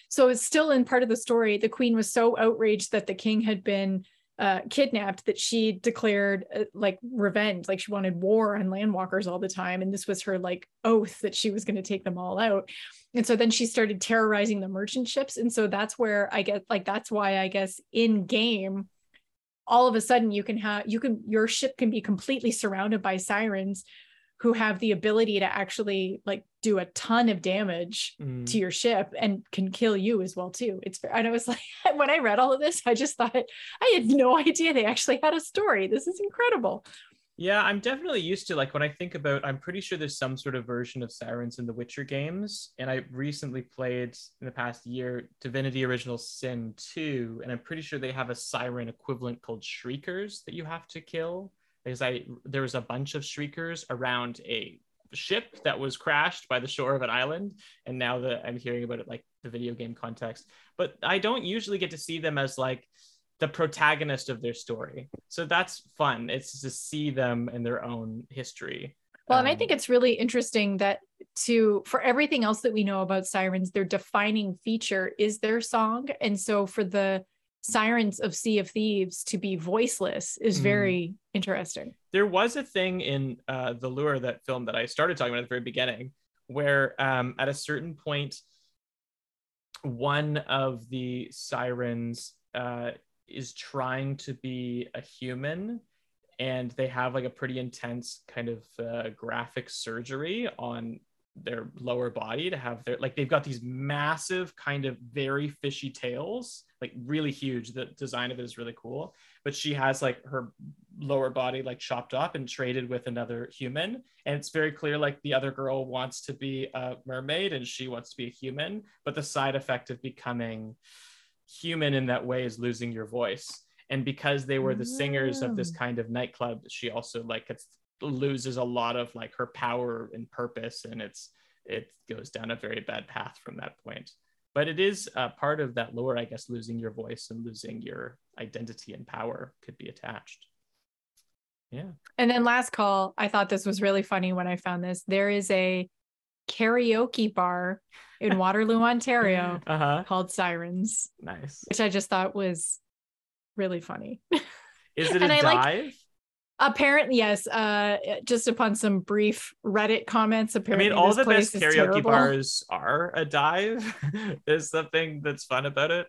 so it's still in part of the story. The queen was so outraged that the king had been uh, kidnapped that she declared uh, like revenge, like she wanted war on landwalkers all the time, and this was her like oath that she was going to take them all out. And so then she started terrorizing the merchant ships, and so that's where I get like that's why I guess in game, all of a sudden you can have you can your ship can be completely surrounded by sirens who have the ability to actually like do a ton of damage Mm. to your ship and can kill you as well too. It's and I was like when I read all of this, I just thought I had no idea they actually had a story. This is incredible. Yeah, I'm definitely used to like when I think about I'm pretty sure there's some sort of version of sirens in the Witcher games and I recently played in the past year Divinity Original Sin 2 and I'm pretty sure they have a siren equivalent called shriekers that you have to kill because I there was a bunch of shriekers around a ship that was crashed by the shore of an island and now that I'm hearing about it like the video game context but I don't usually get to see them as like the protagonist of their story. So that's fun. It's to see them in their own history. Well, and I Um, think it's really interesting that to for everything else that we know about sirens, their defining feature is their song. And so for the sirens of Sea of Thieves to be voiceless is Mm. very interesting. there was a thing in uh, the lure that film that I started talking about at the very beginning, where um, at a certain point, one of the sirens uh, is trying to be a human, and they have like a pretty intense kind of uh, graphic surgery on their lower body to have their like they've got these massive kind of very fishy tails like really huge. The design of it is really cool. But she has like her lower body like chopped up and traded with another human. And it's very clear like the other girl wants to be a mermaid and she wants to be a human but the side effect of becoming human in that way is losing your voice. And because they were the singers of this Oh. kind of nightclub she also like gets loses a lot of like her power and purpose and it's it goes down a very bad path from that point. But it is uh, part of that lore i guess losing your voice and losing your identity and power could be attached. Yeah. And then last call, I thought this was really funny when I found this. There is a karaoke bar in Waterloo, Ontario uh-huh. called Sirens, nice. which I just thought was really funny. is it a I like- dive Apparently, yes. Uh, just upon some brief Reddit comments, apparently I mean, all the best karaoke terrible. bars are a dive. There's something that's fun about it.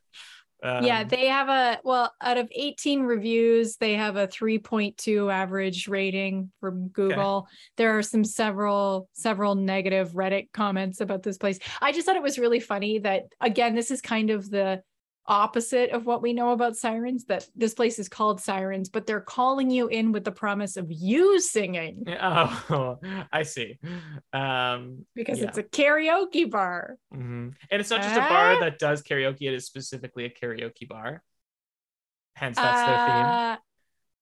yeah, Um, they have a well, out of 18 reviews, they have a 3.2 average rating from Google. There are some several several negative Reddit comments about this place. I just thought it was really funny that again, this is kind of the opposite of what we know about sirens that this place is called sirens but they're calling you in with the promise of you singing Oh, I see. Um, because Yeah. it's a karaoke bar mhm. And it's not just a bar Ah. that does karaoke; it is specifically a karaoke bar. Hence, that's their theme. Uh,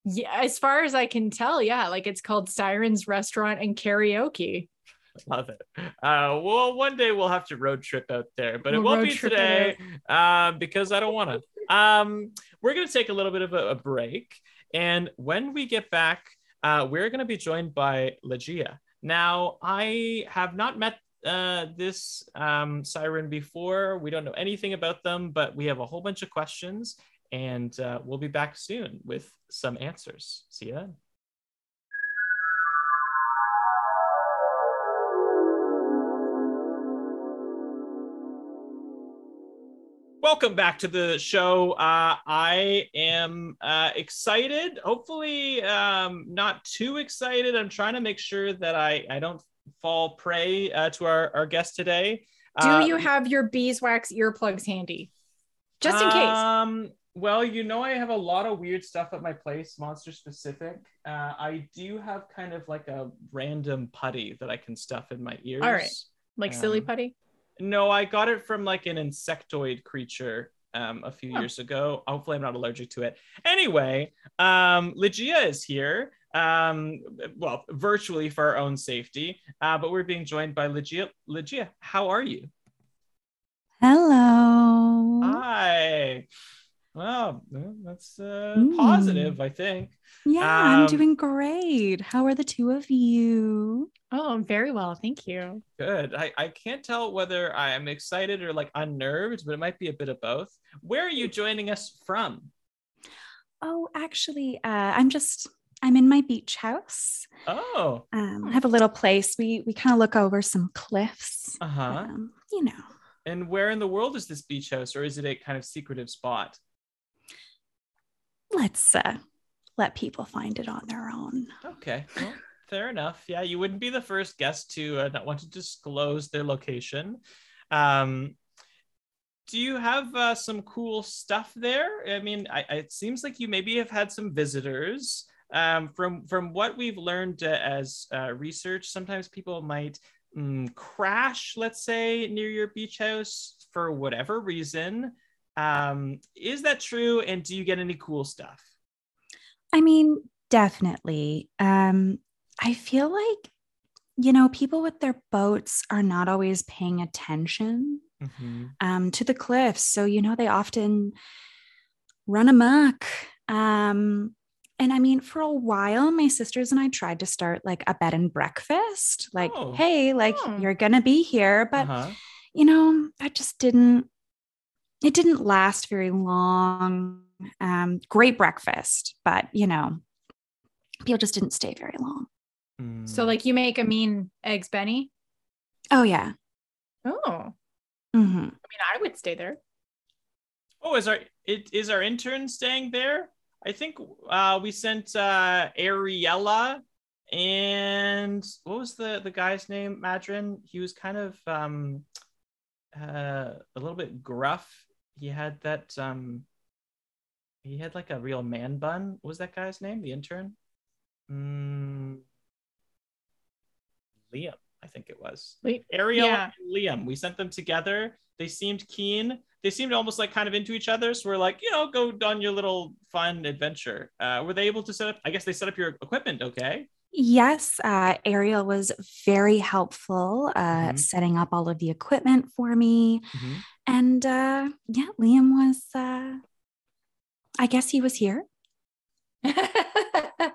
Yeah, as far as I can tell, yeah, like it's called Sirens Restaurant and Karaoke. Love it. Uh, well, one day we'll have to road trip out there, but it We'll won't be today um, because I don't want to. Um, we're going to take a little bit of a, a break. And when we get back, uh, we're going to be joined by Ligia. Now, I have not met uh, this um, siren before. We don't know anything about them, but we have a whole bunch of questions. and uh, we'll be back soon with some answers. See you then. Welcome back to the show. Uh, I am uh, excited. Hopefully, um, not too excited. I'm trying to make sure that I, I don't fall prey uh, to our, our guest today. Do Uh, you have your beeswax earplugs handy? Just in case. Um, well, you know, I have a lot of weird stuff at my place, monster specific. Uh, I do have kind of like a random putty that I can stuff in my ears. All right. Like silly um, putty? No, I got it from like an insectoid creature um, a few Oh. years ago. Hopefully, I'm not allergic to it. Anyway, um, Ligia is here. Um, well, virtually for our own safety, uh, but we're being joined by Ligia. Ligia, how are you? Hello. Hi. Well, that's uh, Mm. positive, I think. yeah, um, I'm doing great. How are the two of you? Oh, I'm very well. Thank you. Good. I, I can't tell whether I am excited or like unnerved, but it might be a bit of both. Where are you joining us from? Oh, actually, uh, I'm just I'm in my beach house. Oh, Um, I have a little place. We we kind of look over some cliffs. uh huh. Um, you know, And where in the world is this beach house, or is it a kind of secretive spot? Let's uh, let people find it on their own. Okay, well, fair enough. Yeah, you wouldn't be the first guest to uh, not want to disclose their location. Um, do you have uh, some cool stuff there? I mean, I, it seems like you maybe have had some visitors. Um, from from what we've learned uh, as uh, research, sometimes people might mm, crash, let's say, near your beach house for whatever reason. Um, is that true? And do you get any cool stuff? I mean, definitely. Um, I feel like you know people with their boats are not always paying attention um, to the cliffs. So, you know, they often run amok. Um, and I mean, for a while, my sisters and I tried to start like a bed and breakfast. Like, Oh. hey, like Oh. you're gonna be here, but Uh-huh. you know, that just didn't. It didn't last very long. Um, great breakfast, but you know, people just didn't stay very long. So, Mm. like, you make a mean eggs Benny? Oh yeah. Oh, hmm I mean, I would stay there. Oh, is our it is our intern staying there? I think uh, we sent uh, Ariella and what was the the guy's name? Madrin. He was kind of um, uh, a little bit gruff. He had that um, he had like a real man bun. What was that guy's name? The intern. Mm, Liam, I think it was. Wait, Ariel Yeah. and Liam. We sent them together. They seemed keen. They seemed almost like kind of into each other. So we're like, you know, go on your little fun adventure. Uh, were they able to set up? I guess they set up your equipment. Okay. Yes, uh, Ariel was very helpful uh, Mhm. setting up all of the equipment for me. And uh, yeah, Liam was, uh, I guess he was here.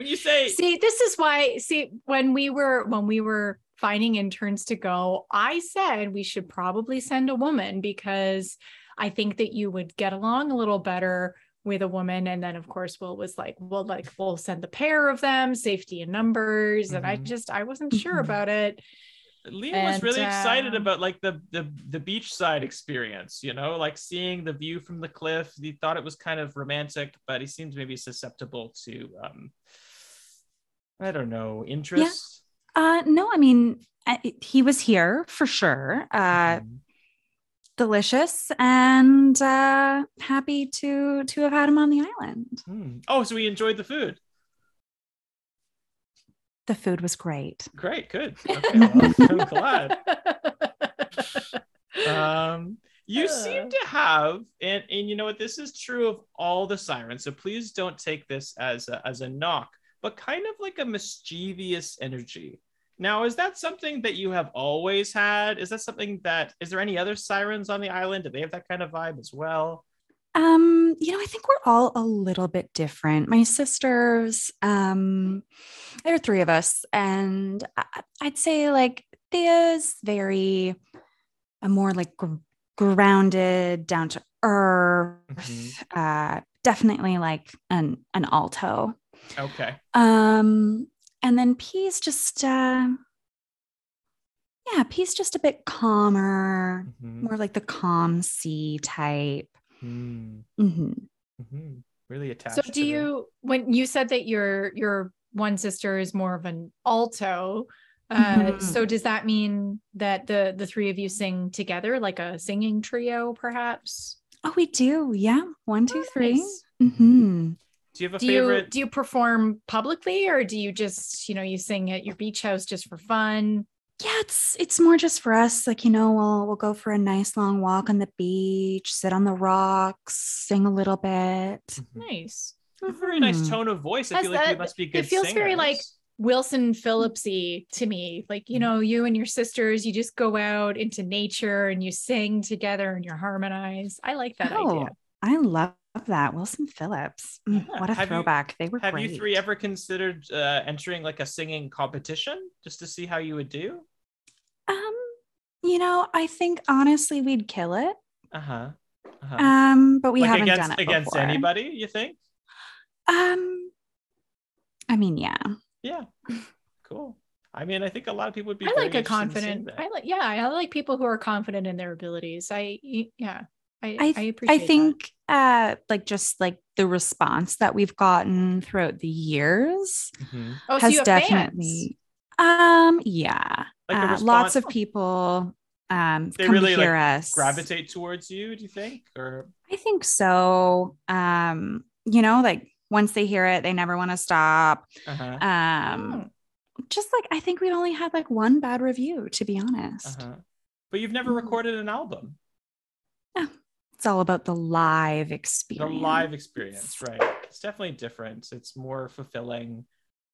You say, see this is why see when we were when we were finding interns to go i said we should probably send a woman because i think that you would get along a little better with a woman and then of course will was like well like we'll send the pair of them safety in numbers and i Mhm. just i wasn't sure Mhm. about it Liam was And, really excited um, about like the, the the beachside experience, you know, like seeing the view from the cliff. He thought it was kind of romantic, but he seemed maybe susceptible to um I don't know, interest. Uh, no, I mean, uh, he was here for sure. Uh, Mhm. Delicious and uh, happy to to have had him on the island. Hmm. Oh, so we enjoyed the food. The food was great. Great, good. Okay, well, I'm glad. Um, you seem Uh. to have, and and you know what, this is true of all the sirens. So please don't take this as a, as a knock, but kind of like a mischievous energy. Now, is that something that you have always had? Is that something that is there any other sirens on the island? Do they have that kind of vibe as well? Um, you know, I think we're all a little bit different. My sisters, um, there are three of us, and I- I'd say like Thea's very a more like gr- grounded, down to earth. Mhm. Uh, definitely like an an alto. Okay. Um, and then P is just uh yeah, P is just a bit calmer, Mhm. more like the calm C type. Mm, Mhm. mhm. Really attached. So to do the- you when you said that your your one sister is more of an alto, uh Mhm. so does that mean that the the three of you sing together like a singing trio perhaps? Oh, we do. Yeah. One, two, Oh, three. nice. Mm-hmm. Do you have a Do you do you perform publicly or do you just, you know, you sing at your beach house just for fun? Yeah, it's it's more just for us. Like, you know, we'll we'll go for a nice long walk on the beach, sit on the rocks, sing a little bit. Mhm. Nice. A very nice tone of voice. I Has feel like you must be it good. feels very like- Wilson Phillipsy to me. Like, you know, you and your sisters, you just go out into nature and you sing together and you harmonize. I like that Oh, idea. I love that. Wilson Phillips. Mm, Yeah. What a Have you- throwback. they were Have great. you three ever considered uh, entering like a singing competition just to see how you would do? um, you know, I think honestly we'd kill it. Uh huh. Uh-huh. Um, but we like haven't against done it against before. anybody, you think? Um, I mean, yeah. Yeah. Cool. I mean, I think a lot of people would be. I very like a interested in seeing confident. I like, yeah, I like people who are confident in their abilities. I, yeah, I, I I, appreciate. I that. think uh like just like the response that we've gotten throughout the years Mhm. Oh, so has you have fans. definitely um yeah Like uh, lots of people um They come really, to like, hear us gravitate towards you. Do you think? Or i think so um you know like once they hear it they never want to stop uh-huh. um Oh, just like i think we've only had like one bad review to be honest Uh-huh. But you've never Mhm. recorded an album. It's all about the live experience. The live experience, right? It's definitely different. It's more fulfilling.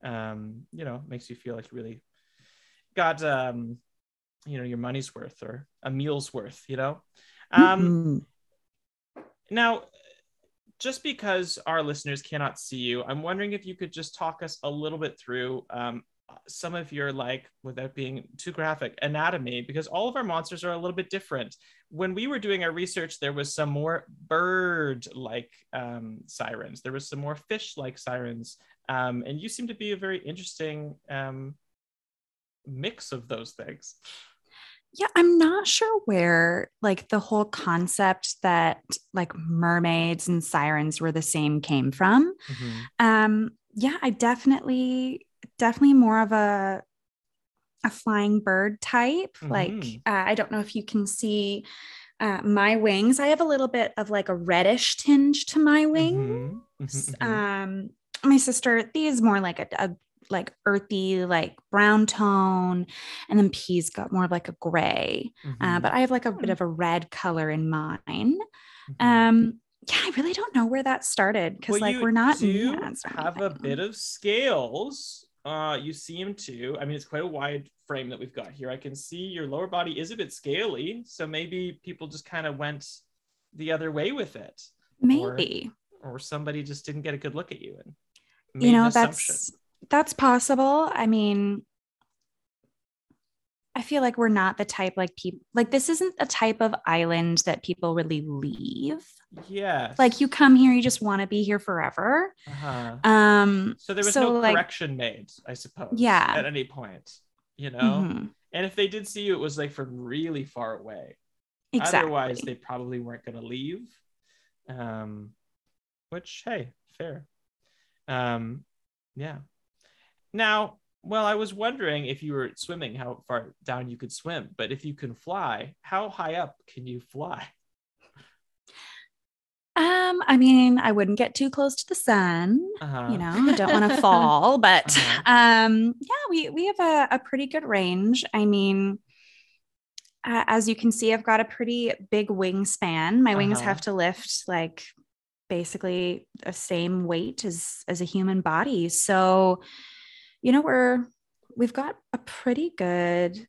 Um, you know, makes you feel like you really got um, you know, your money's worth or a meal's worth, you know? Um Mhm. now just because our listeners cannot see you, I'm wondering if you could just talk us a little bit through um, some of your like, without being too graphic, anatomy, because all of our monsters are a little bit different. When we were doing our research, there was some more bird-like um, sirens. There was some more fish-like sirens, um, and you seem to be a very interesting um, mix of those things. Yeah, I'm not sure where like the whole concept that like mermaids and sirens were the same came from. Um yeah, I definitely definitely more of a a flying bird type. Like Mhm. uh, I don't know if you can see uh, my wings. I have a little bit of like a reddish tinge to my wings. Mhm, mhm, mhm. Um my sister, Thea's more like a, a like earthy, like brown tone, and then P's got more of like a gray. Uh, Mhm, but I have like a bit Hmm. of a red color in mine. mhm. Um, yeah, I really don't know where that started because Well, like we're not do have a bit of scales. Uh, you seem to. I mean, it's quite a wide frame that we've got here. I can see your lower body is a bit scaly, so maybe people just kind of went the other way with it, maybe or somebody just didn't get a good look at you and made you know that's that's possible. I mean, I feel like we're not the type like people like this isn't a type of island that people really leave. Yes. Like you come here, you just want to be here forever. Uh-huh. Um, So there was so, no like- correction made, I suppose. Yeah. At any point, you know. mhm, And if they did see you, it was like from really far away. exactly. Otherwise, they probably weren't going to leave. Um, which, hey, fair. Um, yeah. Now, well, I was wondering if you were swimming, how far down you could swim. But if you can fly, how high up can you fly? Um, I mean, I wouldn't get too close to the sun. Uh-huh. You know, I don't want to fall, but Uh-huh. um, yeah, we we have a, a pretty good range. I mean, uh, as you can see, I've got a pretty big wingspan. My wings Uh-huh. have to lift like basically the same weight as as a human body. So, you know, we're we've got a pretty good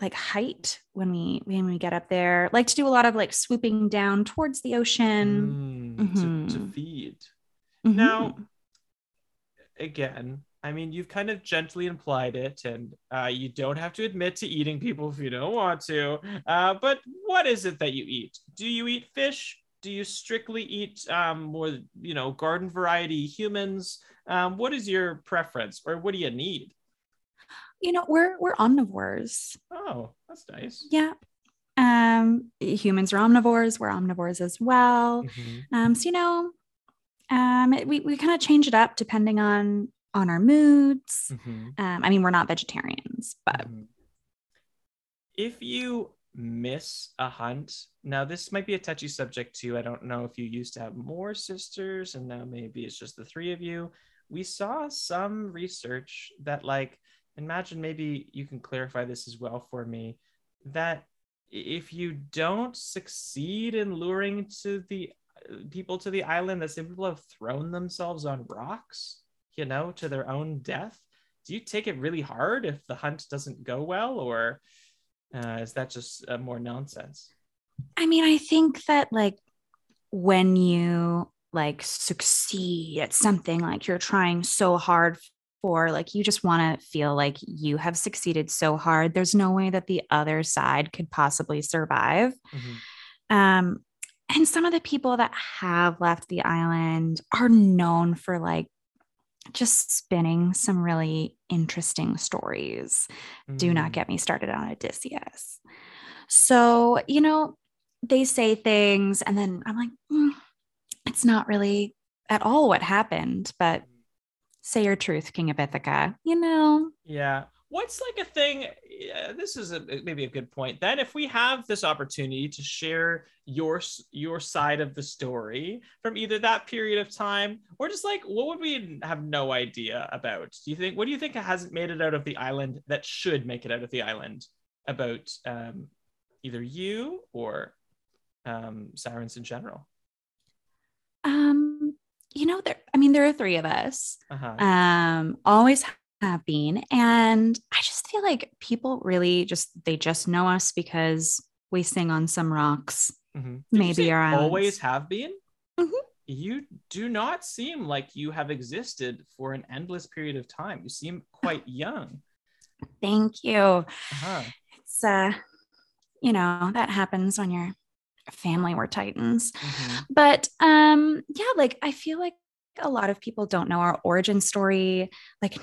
like height when we when we get up there. Like to do a lot of like swooping down towards the ocean. Mm, to, to Mhm. feed. Mhm. Now, again, I mean, you've kind of gently implied it, and uh, you don't have to admit to eating people if you don't want to. Uh, but what is it that you eat? Do you eat fish, do you strictly eat um, more, you know, garden variety humans? Um, what is your preference, or what do you need? You know, we're we're omnivores. Oh, that's nice. Yeah. Um, humans are omnivores. We're omnivores as well. Mhm. Um, so you know, um, it- we we kind of change it up depending on on our moods. Mhm. Um, I mean, we're not vegetarians, but Mhm. If you miss a hunt, now this might be a touchy subject too. I don't know if you used to have more sisters and now maybe it's just the three of you. We saw some research that, like, imagine maybe you can clarify this as well for me that if you don't succeed in luring to the uh, people to the island, that some people have thrown themselves on rocks, you know, to their own death do you take it really hard if the hunt doesn't go well or uh, is that just uh, more nonsense? I mean, I think that like when you like succeed at something, like you're trying so hard for, like you just want to feel like you have succeeded so hard. There's no way that the other side could possibly survive. Um, and some of the people that have left the island are known for like just spinning some really interesting stories. Do not Mm. get me started on Odysseus. So, you know, they say things, and then I'm like, "Mm, it's not really at all what happened, but say your truth, King of Ithaca. You know, yeah. What's like a thing yeah, this is a, maybe a good point then if we have this opportunity to share your your side of the story from either that period of time or just like what would we have no idea about? Do you think what do you think hasn't made it out of the island that should make it out of the island about um, either you or um, sirens in general? Um, you know, there, I mean, there are three of us. uh-huh. um always have been and i just feel like people really just they just know us because we sing on some rocks Mhm. You maybe our always have been. Mhm. You do not seem like you have existed for an endless period of time. You seem quite young. thank you Uh-huh. it's uh you know that happens when your family were titans Mhm. but um yeah like i feel like a lot of people don't know our origin story like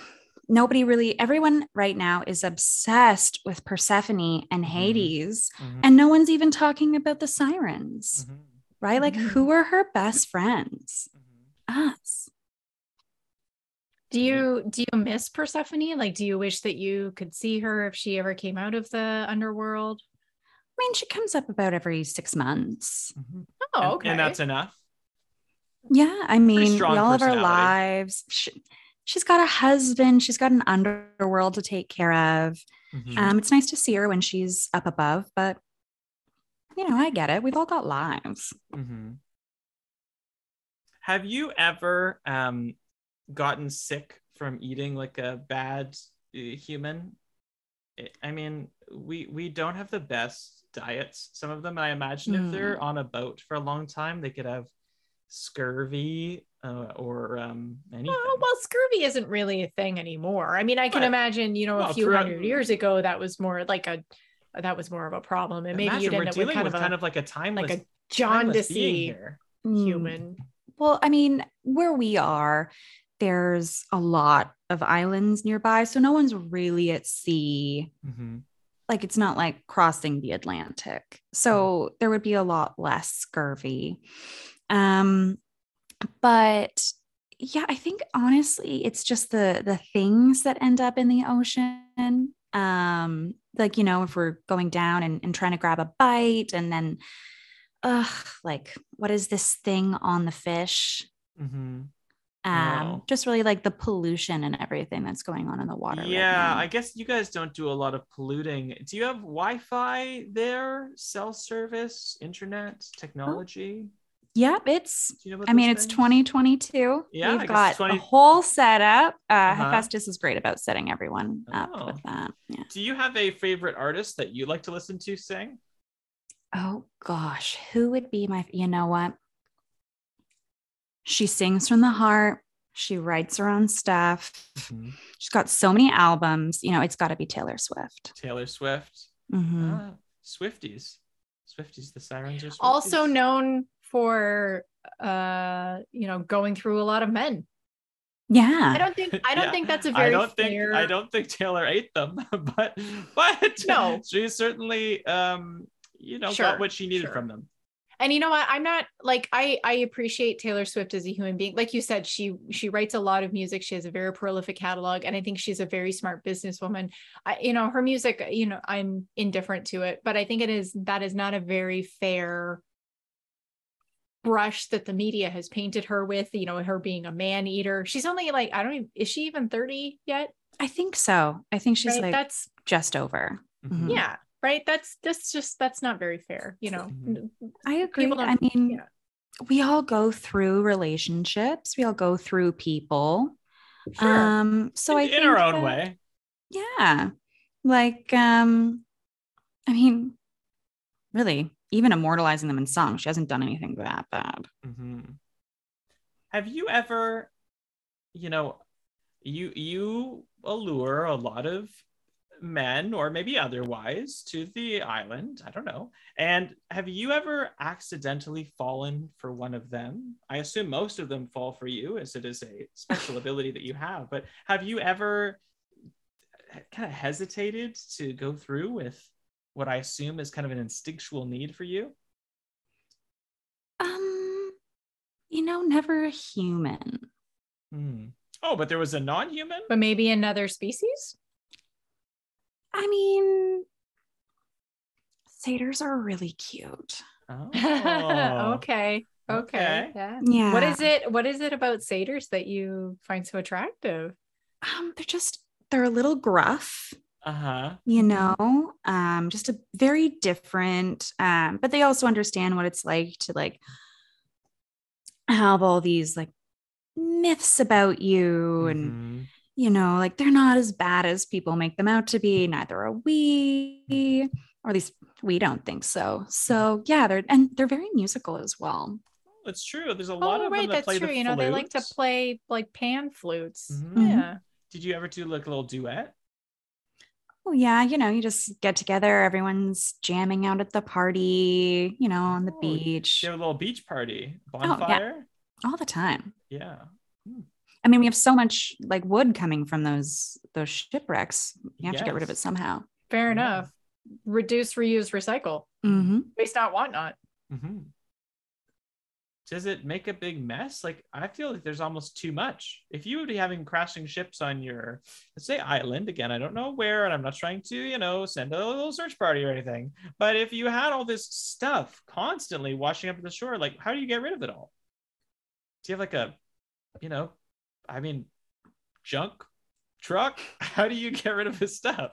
nobody really everyone right now is obsessed with persephone and Mhm. hades Mhm. and no one's even talking about the sirens Mhm. right like Mhm. who are her best friends Mhm. us Do you do you miss Persephone? Like, do you wish that you could see her if she ever came out of the underworld? I mean she comes up about every six months Mhm. Oh, okay. And that's enough. yeah i mean we all have our lives she, she's got a husband she's got an underworld to take care of Mhm. um it's nice to see her when she's up above but you know i get it we've all got lives Mhm. Have you ever um, gotten sick from eating like a bad uh, human? I- I mean, we we don't have the best diets. Some of them, I imagine, if they're on a boat for a long time, they could have scurvy uh, or um, anything. Oh, well, scurvy isn't really a thing anymore. I mean, I can But- imagine, you know, well, a few throughout- hundred years ago, that was more like a that was more of a problem, and maybe you'd we're end up with kind with of a kind of like a timeless, like a timeless being jaundicey here. Mm. human. well i mean where we are there's a lot of islands nearby so no one's really at sea Mhm. Like it's not like crossing the Atlantic. So there would be a lot less scurvy. Um but yeah, I think honestly it's just the the things that end up in the ocean. Um like you know if we're going down and, and trying to grab a bite and then ugh like what is this thing on the fish? Mhm. Um Oh. just really like the pollution and everything that's going on in the water. Yeah, now. I guess you guys don't do a lot of polluting. Do you have Wi-Fi there? Cell service, internet, technology? Yep, it's you know I mean, those it's 2022. Yeah, We've got 20 a whole setup. Uh, Uh-huh. Hephaestus is great about setting everyone up Oh. with that. Yeah. Do you have a favorite artist that you like to listen to sing? Oh gosh, who would be my? You know what? She sings from the heart. She writes her own stuff. She's got so many albums. You know, it's got to be Taylor Swift. Taylor Swift. Mhm. Ah, Swifties. Swifties, the sirens are Swifties. Also known for uh, you know, going through a lot of men. Yeah. I don't think I don't Yeah, think that's a very i don't fair. think I don't think Taylor ate them, but but No. she certainly um you know Sure, got what she needed sure. from them. And you know what i'm not like i i appreciate taylor swift as a human being like you said she she writes a lot of music she has a very prolific catalog and i think she's a very smart businesswoman I, you know her music you know i'm indifferent to it but i think it is that is not a very fair brush that the media has painted her with you know her being a man eater she's only like i don't even is she even 30 yet I think so. I think she's right? like that's just over. Mhm. yeah right that's that's just that's not very fair you know Mhm. I agree. People I mean, yeah. we all go through relationships. We all go through people. Sure. Um, so I in, in our own that- way. Yeah. Like, um, I mean, really, even immortalizing them in song, she hasn't done anything that bad. Mhm. Have you ever, you know, you you allure a lot of men or maybe otherwise to the island. I don't know. And have you ever accidentally fallen for one of them? I assume most of them fall for you, as it is a special ability that you have. But have you ever kind of hesitated to go through with what I assume is kind of an instinctual need for you? Um, you know, never a human. Hmm. Oh, but there was a non-human. but maybe another species I mean, satyrs are really cute. Oh. okay. Okay. Okay. Yeah. Yeah. What is it? What is it about satyrs that you find so attractive? Um, they're just they're a little gruff, Uh huh. you know. Um, just a very different. Um, but they also understand what it's like to like have all these like myths about you and Mm-hmm. You know, like they're not as bad as people make them out to be. Neither are we, or at least we don't think so. Mm-hmm. So yeah, they're and they're very musical as well. It's true. There's a oh, lot Oh, of right. them that That's play true. the You know, they like to play like pan flutes. Mhm. Yeah. Did you ever do like a little duet? Oh yeah, you know, you just get together, everyone's jamming out at the party, you know, on the Oh, beach You have a little beach party Oh, yeah. bonfire. all the time. yeah. Hmm. I mean, we have so much like wood coming from those those shipwrecks. You have to get rid of it somehow. Fair Yeah. enough. Reduce, reuse, recycle. Mm-hmm. Waste not, want not. Mm-hmm. Does it make a big mess? Like I feel like there's almost too much. If you would be having crashing ships on your, let's say island again, I don't know where, and I'm not trying to, you know, send a little search party or anything. But if you had all this stuff constantly washing up at the shore, like how do you get rid of it all? Do you have like a, you know, I mean, junk truck? How do you get rid of this stuff?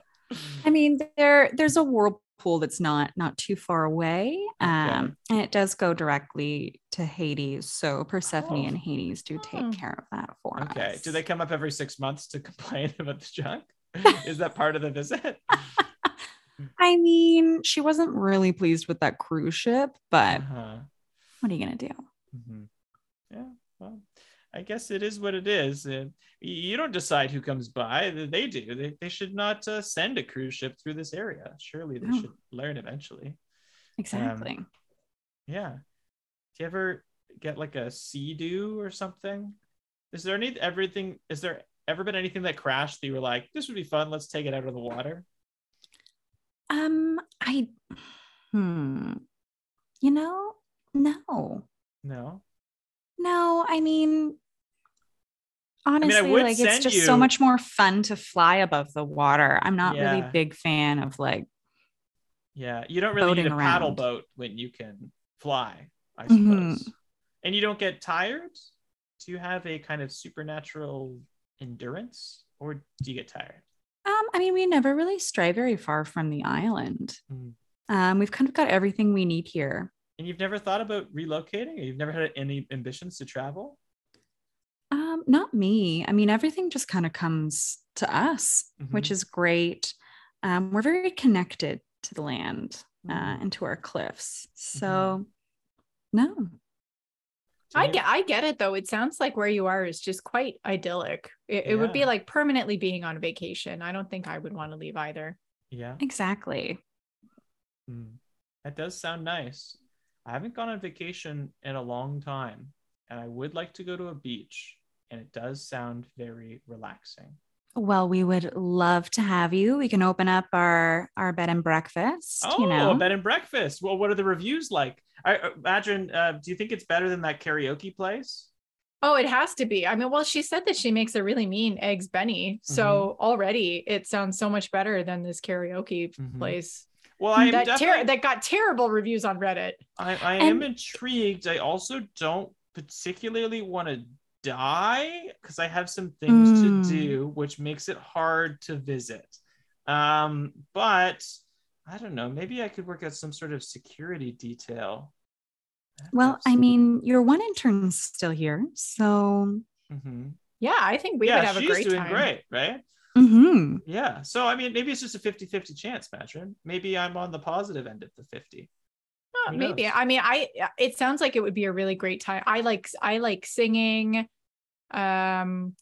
I mean, there there's a whirlpool that's not not too far away, Okay. um, and it does go directly to Hades. So Persephone Oh. and Hades do take Oh. care of that for us. Okay. Do they come up every six months to complain about the junk? Is that part of the visit? I mean, she wasn't really pleased with that cruise ship, but Uh-huh. what are you gonna do? Mhm. Yeah. Well, I guess it is what it is. You don't decide who comes by. They do. They, they should not uh, send a cruise ship through this area. Surely they No. should learn eventually. Exactly. Yeah. Do you ever get like a sea doo or something? Is there any everything? Is there ever been anything that crashed that you were like, this would be fun. Let's take it out of the water? um, I, hmm, you know, no, No. no. I mean, honestly, would like it's just you- so much more fun to fly above the water. I'm not really big fan of like Yeah, you don't really need a Boating paddle boat when you can fly, I Mhm. suppose. And you don't get tired? Do you have a kind of supernatural endurance or do you get tired? Um, I mean, we never really stray very far from the island. Mhm. Um, we've kind of got everything we need here. And you've never thought about relocating? Or you've never had any ambitions to travel? Not me. I mean, everything just kind of comes to us, which Mhm. is great. Um, we're very connected to the land uh, Mhm. and to our cliffs. Mm-hmm. So, no. I get, I get it though. It sounds like where you are is just quite idyllic. It, it would be like permanently being on vacation. I don't think I would want to leave either. Yeah. Exactly. Mm. That does sound nice. I haven't gone on vacation in a long time, and I would like to go to a beach, and it does sound very relaxing. Well, we would love to have you. We can open up our our bed and breakfast. Oh, you know, a bed and breakfast. Well, what are the reviews like? I uh, imagine. Uh, do you think it's better than that karaoke place? Oh, it has to be. I mean, well, she said that she makes a really mean eggs Benny. So already it sounds so much better than this karaoke Mhm. place. Well, I am That, ter- that got terrible reviews on Reddit. I, I am intrigued. I also don't particularly want to die because I have some things Mm. to do, which makes it hard to visit. Um, but I don't know. Maybe I could work out some sort of security detail. well, I mean, your one intern's still here, so hmm Yeah, I think we yeah, would have she's a great doing time. great, right? mhm. Yeah. So I mean, maybe it's just a 50-50 chance, Matron. Maybe I'm on the positive end of the 50. Uh, maybe. I mean, I it sounds like it would be a really great time. I like I like singing. Um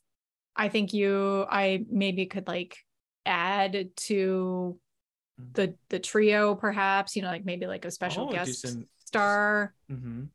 I think you I maybe could like add to Mm. the the trio perhaps, you know, like maybe like a special Oh, guest some- star. hmm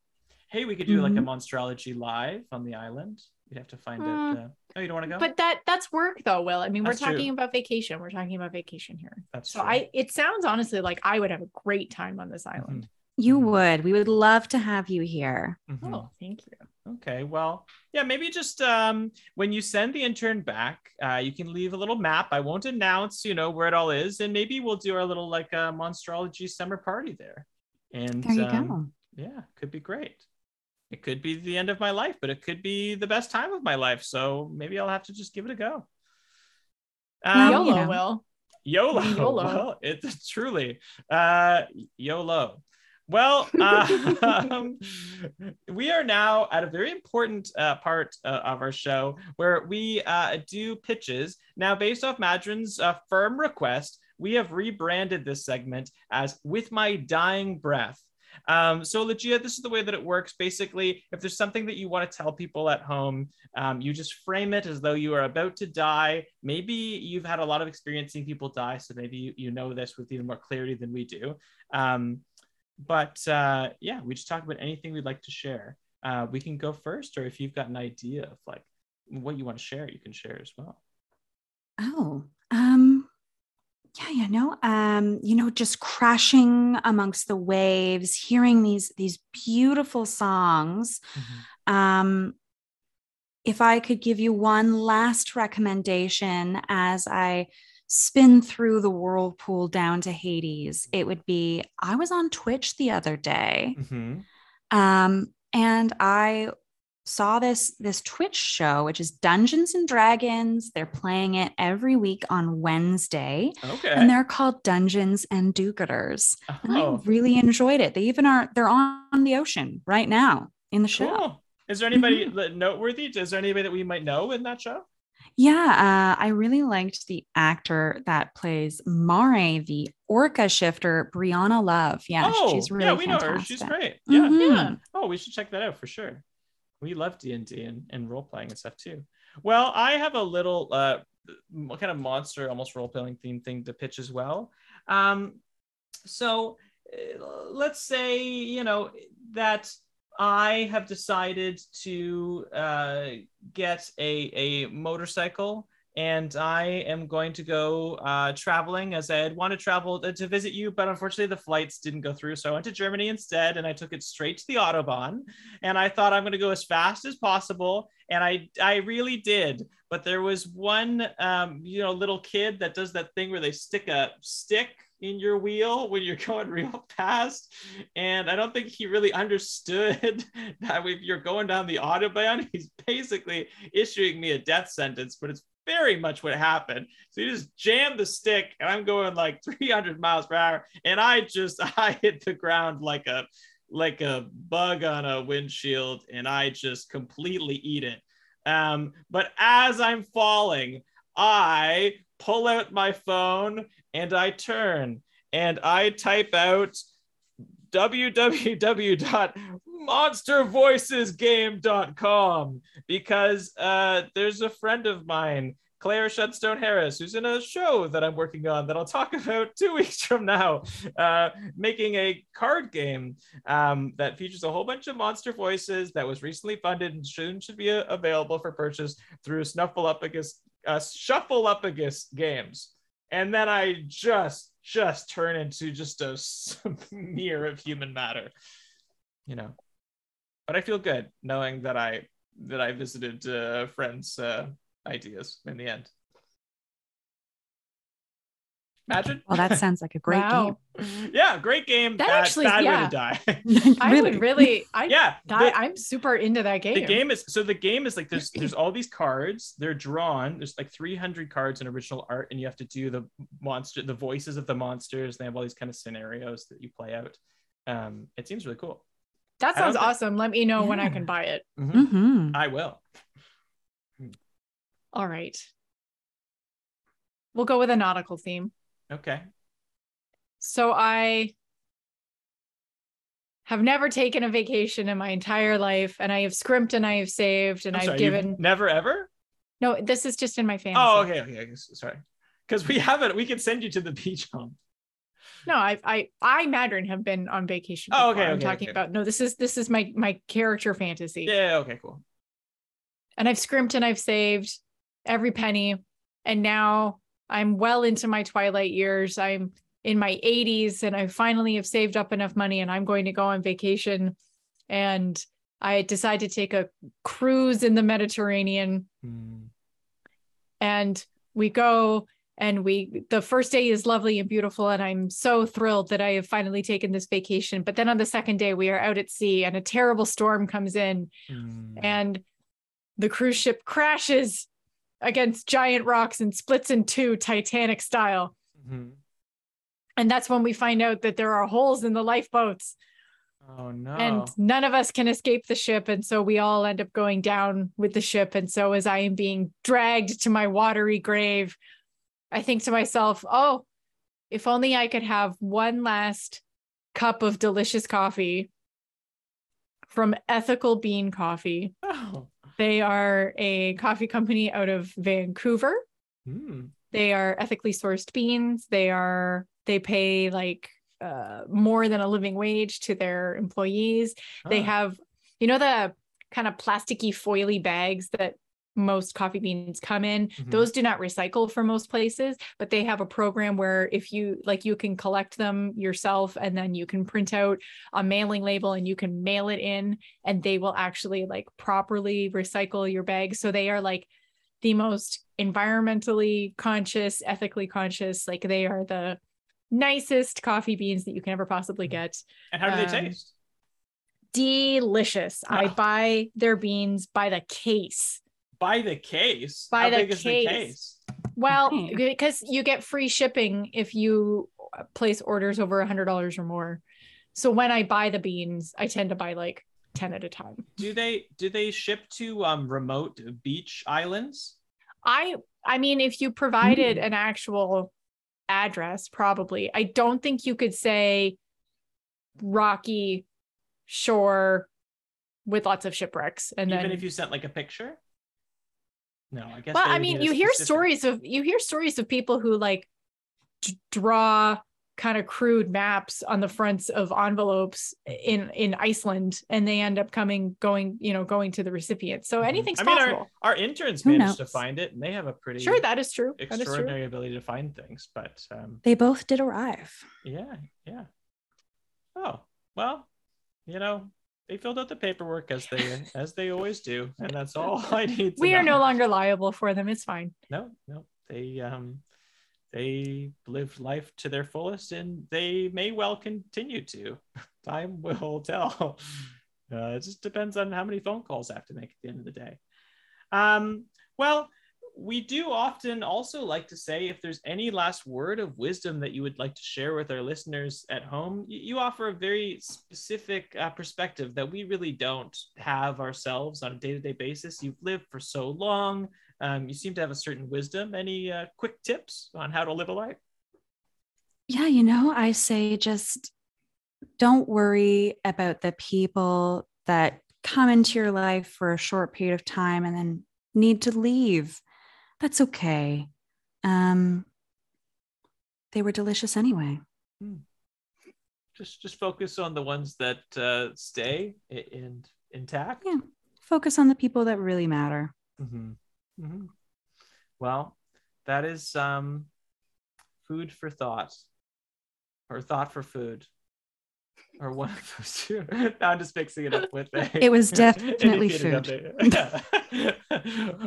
Hey, we could do like a Mhm. monstrology live on the island. We'd have to find Mm. out. Uh... Oh, you don't want to go? But that that's work though, Will. I mean, That's we're talking true. about vacation. We're talking about vacation here. That's So true. I it sounds honestly like I would have a great time on this Mm-hmm. island. You would. We would love to have you here. Mhm. Oh, thank you. Okay, well, yeah, maybe just um, when you send the intern back, uh, you can leave a little map. I won't announce, you know, where it all is, and maybe we'll do our little like uh, monstrology summer party there. And There you um, go. yeah, could be great. It could be the end of my life, but it could be the best time of my life. So maybe I'll have to just give it a go. Um, YOLO, you know. Will. YOLO. YOLO. Well, it's truly uh, YOLO. Well, um, we are now at a very important uh, part uh, of our show where we uh, do pitches. Now, based off Madron's uh, firm request, we have rebranded this segment as With My Dying Breath. Um, so, Ligia, this is the way that it works. Basically, if there's something that you want to tell people at home, um, you just frame it as though you are about to die. Maybe you've had a lot of experience seeing people die, so maybe you, you know this with even more clarity than we do. Um, but uh, yeah, we just talk about anything we'd like to share. Uh, we can go first, or if you've got an idea of like what you want to share, you can share as well. Oh, um, yeah, you know, um, you know, just crashing amongst the waves, hearing these these beautiful songs. Um, if I could give you one last recommendation as I spin through the whirlpool down to Hades, it would be I was on Twitch the other day. Mhm. Um, and I saw this this Twitch show, which is Dungeons and Dragons. They're playing it every week on Wednesday, Okay. and they're called Dungeons and Do-Gooders. And I oh, really enjoyed it. They even are they're on the ocean right now in the show. cool. Is there anybody Mm-hmm. that noteworthy? Is there anybody that we might know in that show? Yeah, uh, I really liked the actor that plays Mare, the orca shifter, Brianna Love. Yeah, oh, she's really yeah, we know her. She's great. Yeah. Mhm. Yeah. Oh, we should check that out for sure. We love D and D and role playing and stuff too. Well, I have a little uh, kind of monster, almost role playing theme thing to pitch as well. Um, so uh, let's say you know that I have decided to uh, get a a motorcycle. And I am going to go uh, traveling as I had wanted to travel to, to visit you, but unfortunately the flights didn't go through. So I went to Germany instead, and I took it straight to the autobahn. And I thought I'm going to go as fast as possible, and I I really did. But there was one um, you know little kid that does that thing where they stick a stick in your wheel when you're going real fast, and I don't think he really understood that if you're going down the autobahn, he's basically issuing me a death sentence. But it's very much what happened. So he just jammed the stick, and I'm going like 300 miles per hour, and I just I hit the ground like a like a bug on a windshield, and I just completely eat it. Um, but as I'm falling, I pull out my phone and I turn and I type out www.monstervoicesgame.com because uh, there's a friend of mine Claire Shutstone Harris, who's in a show that I'm working on that I'll talk about two weeks from now, uh, making a card game um, that features a whole bunch of monster voices that was recently funded and soon should be uh, available for purchase through Snuffleupagus, uh, Shuffleupagus Games. And then I just, just turn into just a smear of human matter, you know. But I feel good knowing that I that I visited uh, friends' uh, ideas in the end. Imagine. Well, that sounds like a great Wow. game. yeah, great game. That bad, actually- bad way yeah. to die. I would really, I, yeah, I, the- I'm super into that game. the game is so the game is like there's there's all these cards they're drawn there's like 300 cards in original art and you have to do the monster the voices of the monsters they have all these kind of scenarios that you play out um it seems really cool that I don't sounds think- awesome. Let me know when I can buy it. hmm i will All right. We'll go with a nautical theme. Okay So I have never taken a vacation in my entire life, and I have scrimped and I have saved and I've sorry, given. never ever No, this is just in my oh, fantasy. oh okay okay, sorry because we haven't we can send you to the beach home No, I, I, I, Madron have been on vacation. Oh, before. okay, I'm talking okay. about no. This is this is my my character fantasy, yeah okay cool and I've scrimped and I've saved every penny, and now I'm well into my twilight years. I'm in my 80s, and I finally have saved up enough money, and I'm going to go on vacation, and I decide to take a cruise in the Mediterranean, Hmm. and we go and we the first day is lovely and beautiful and i'm so thrilled that i have finally taken this vacation but then on the second day we are out at sea and a terrible storm comes in Hmm. and the cruise ship crashes against giant rocks and splits in two titanic style. Mhm. and that's when we find out that there are holes in the lifeboats. Oh no. And none of us can escape the ship. And so we all end up going down with the ship. And so as i am being dragged to my watery grave i think to myself oh if only i could have one last cup of delicious coffee from ethical bean coffee. Oh. They are a coffee company out of vancouver Hmm. they are ethically sourced beans they are they pay like uh, more than a living wage to their employees they Ah. have you know the kind of plasticky foily bags that most coffee beans come in Mhm. those do not recycle for most places but they have a program where if you like you can collect them yourself and then you can print out a mailing label and you can mail it in and they will actually like properly recycle your bags so they are like the most environmentally conscious ethically conscious like they are the nicest coffee beans that you can ever possibly get and how do they um, taste delicious. I Oh. buy their beans by the case. By the case By how the big is the case. case Well, Okay. because you get free shipping if you place orders over a hundred dollars or more. So when I buy the beans, I tend to buy like 10 at a time. do they do they ship to um remote beach islands I I mean, if you provided Mm. an actual address, probably. I don't think you could say rocky shore with lots of shipwrecks and even then if you sent like a picture no i guess well i mean you hear specific- stories of you hear stories of people who like d- draw kind of crude maps on the fronts of envelopes in in iceland and they end up coming going you know going to the recipient. So Mhm. anything's I mean, possible. our, our interns Who managed to find it and they have a pretty sure that is true that is true. extraordinary ability to find things but um They both did arrive. yeah yeah. Oh well you know they filled out the paperwork as they as they always do and that's all i need to we are no longer liable for them it's fine. No no they um they lived life to their fullest and they may well continue to. Time will tell. Uh, it just depends on how many phone calls i have to make at the end of the day. Um well we do often also like to say if there's any last word of wisdom that you would like to share with our listeners at home you, offer a very specific uh, perspective that we really don't have ourselves on a day-to-day basis. You've lived for so long um, you seem to have a certain wisdom. Any uh, quick tips on how to live a life? Yeah, you know, I say just don't worry about the people that come into your life for a short period of time and then need to leave. That's okay. Um, they were delicious anyway. Just just focus on the ones that uh, stay and intact. Yeah. Focus on the people that really matter. Mm-hmm. Mm-hmm. Well, that is um, food for thought, or thought for food, or one of those two. now I'm just mixing it up with a, It was definitely update.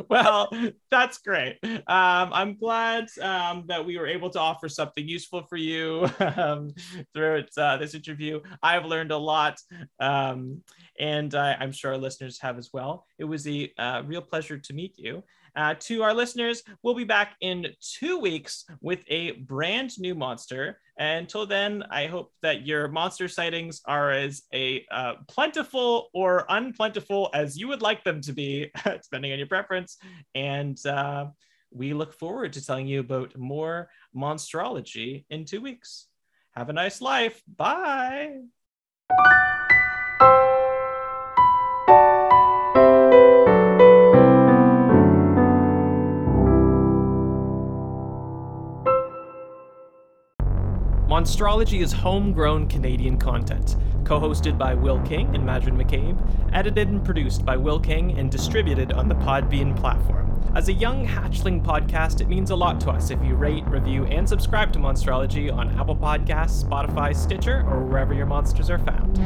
well, that's great. Um, I'm glad um, that we were able to offer something useful for you um, through uh, this interview. I've learned a lot. Um, and uh, I'm sure our listeners have as well. It was a uh, real pleasure to meet you. Uh, to our listeners, we'll be back in two weeks with a brand new monster. Until then, I hope that your monster sightings are as a uh, plentiful or unplentiful as you would like them to be, depending on your preference. And uh, we look forward to telling you about more monstrology in two weeks. Have a nice life. Bye. Monstrology is homegrown Canadian content, co hosted by Will King and Madrin McCabe, edited and produced by Will King, and distributed on the Podbean platform. As a young hatchling podcast, it means a lot to us if you rate, review, and subscribe to Monstrology on Apple Podcasts, Spotify, Stitcher, or wherever your monsters are found.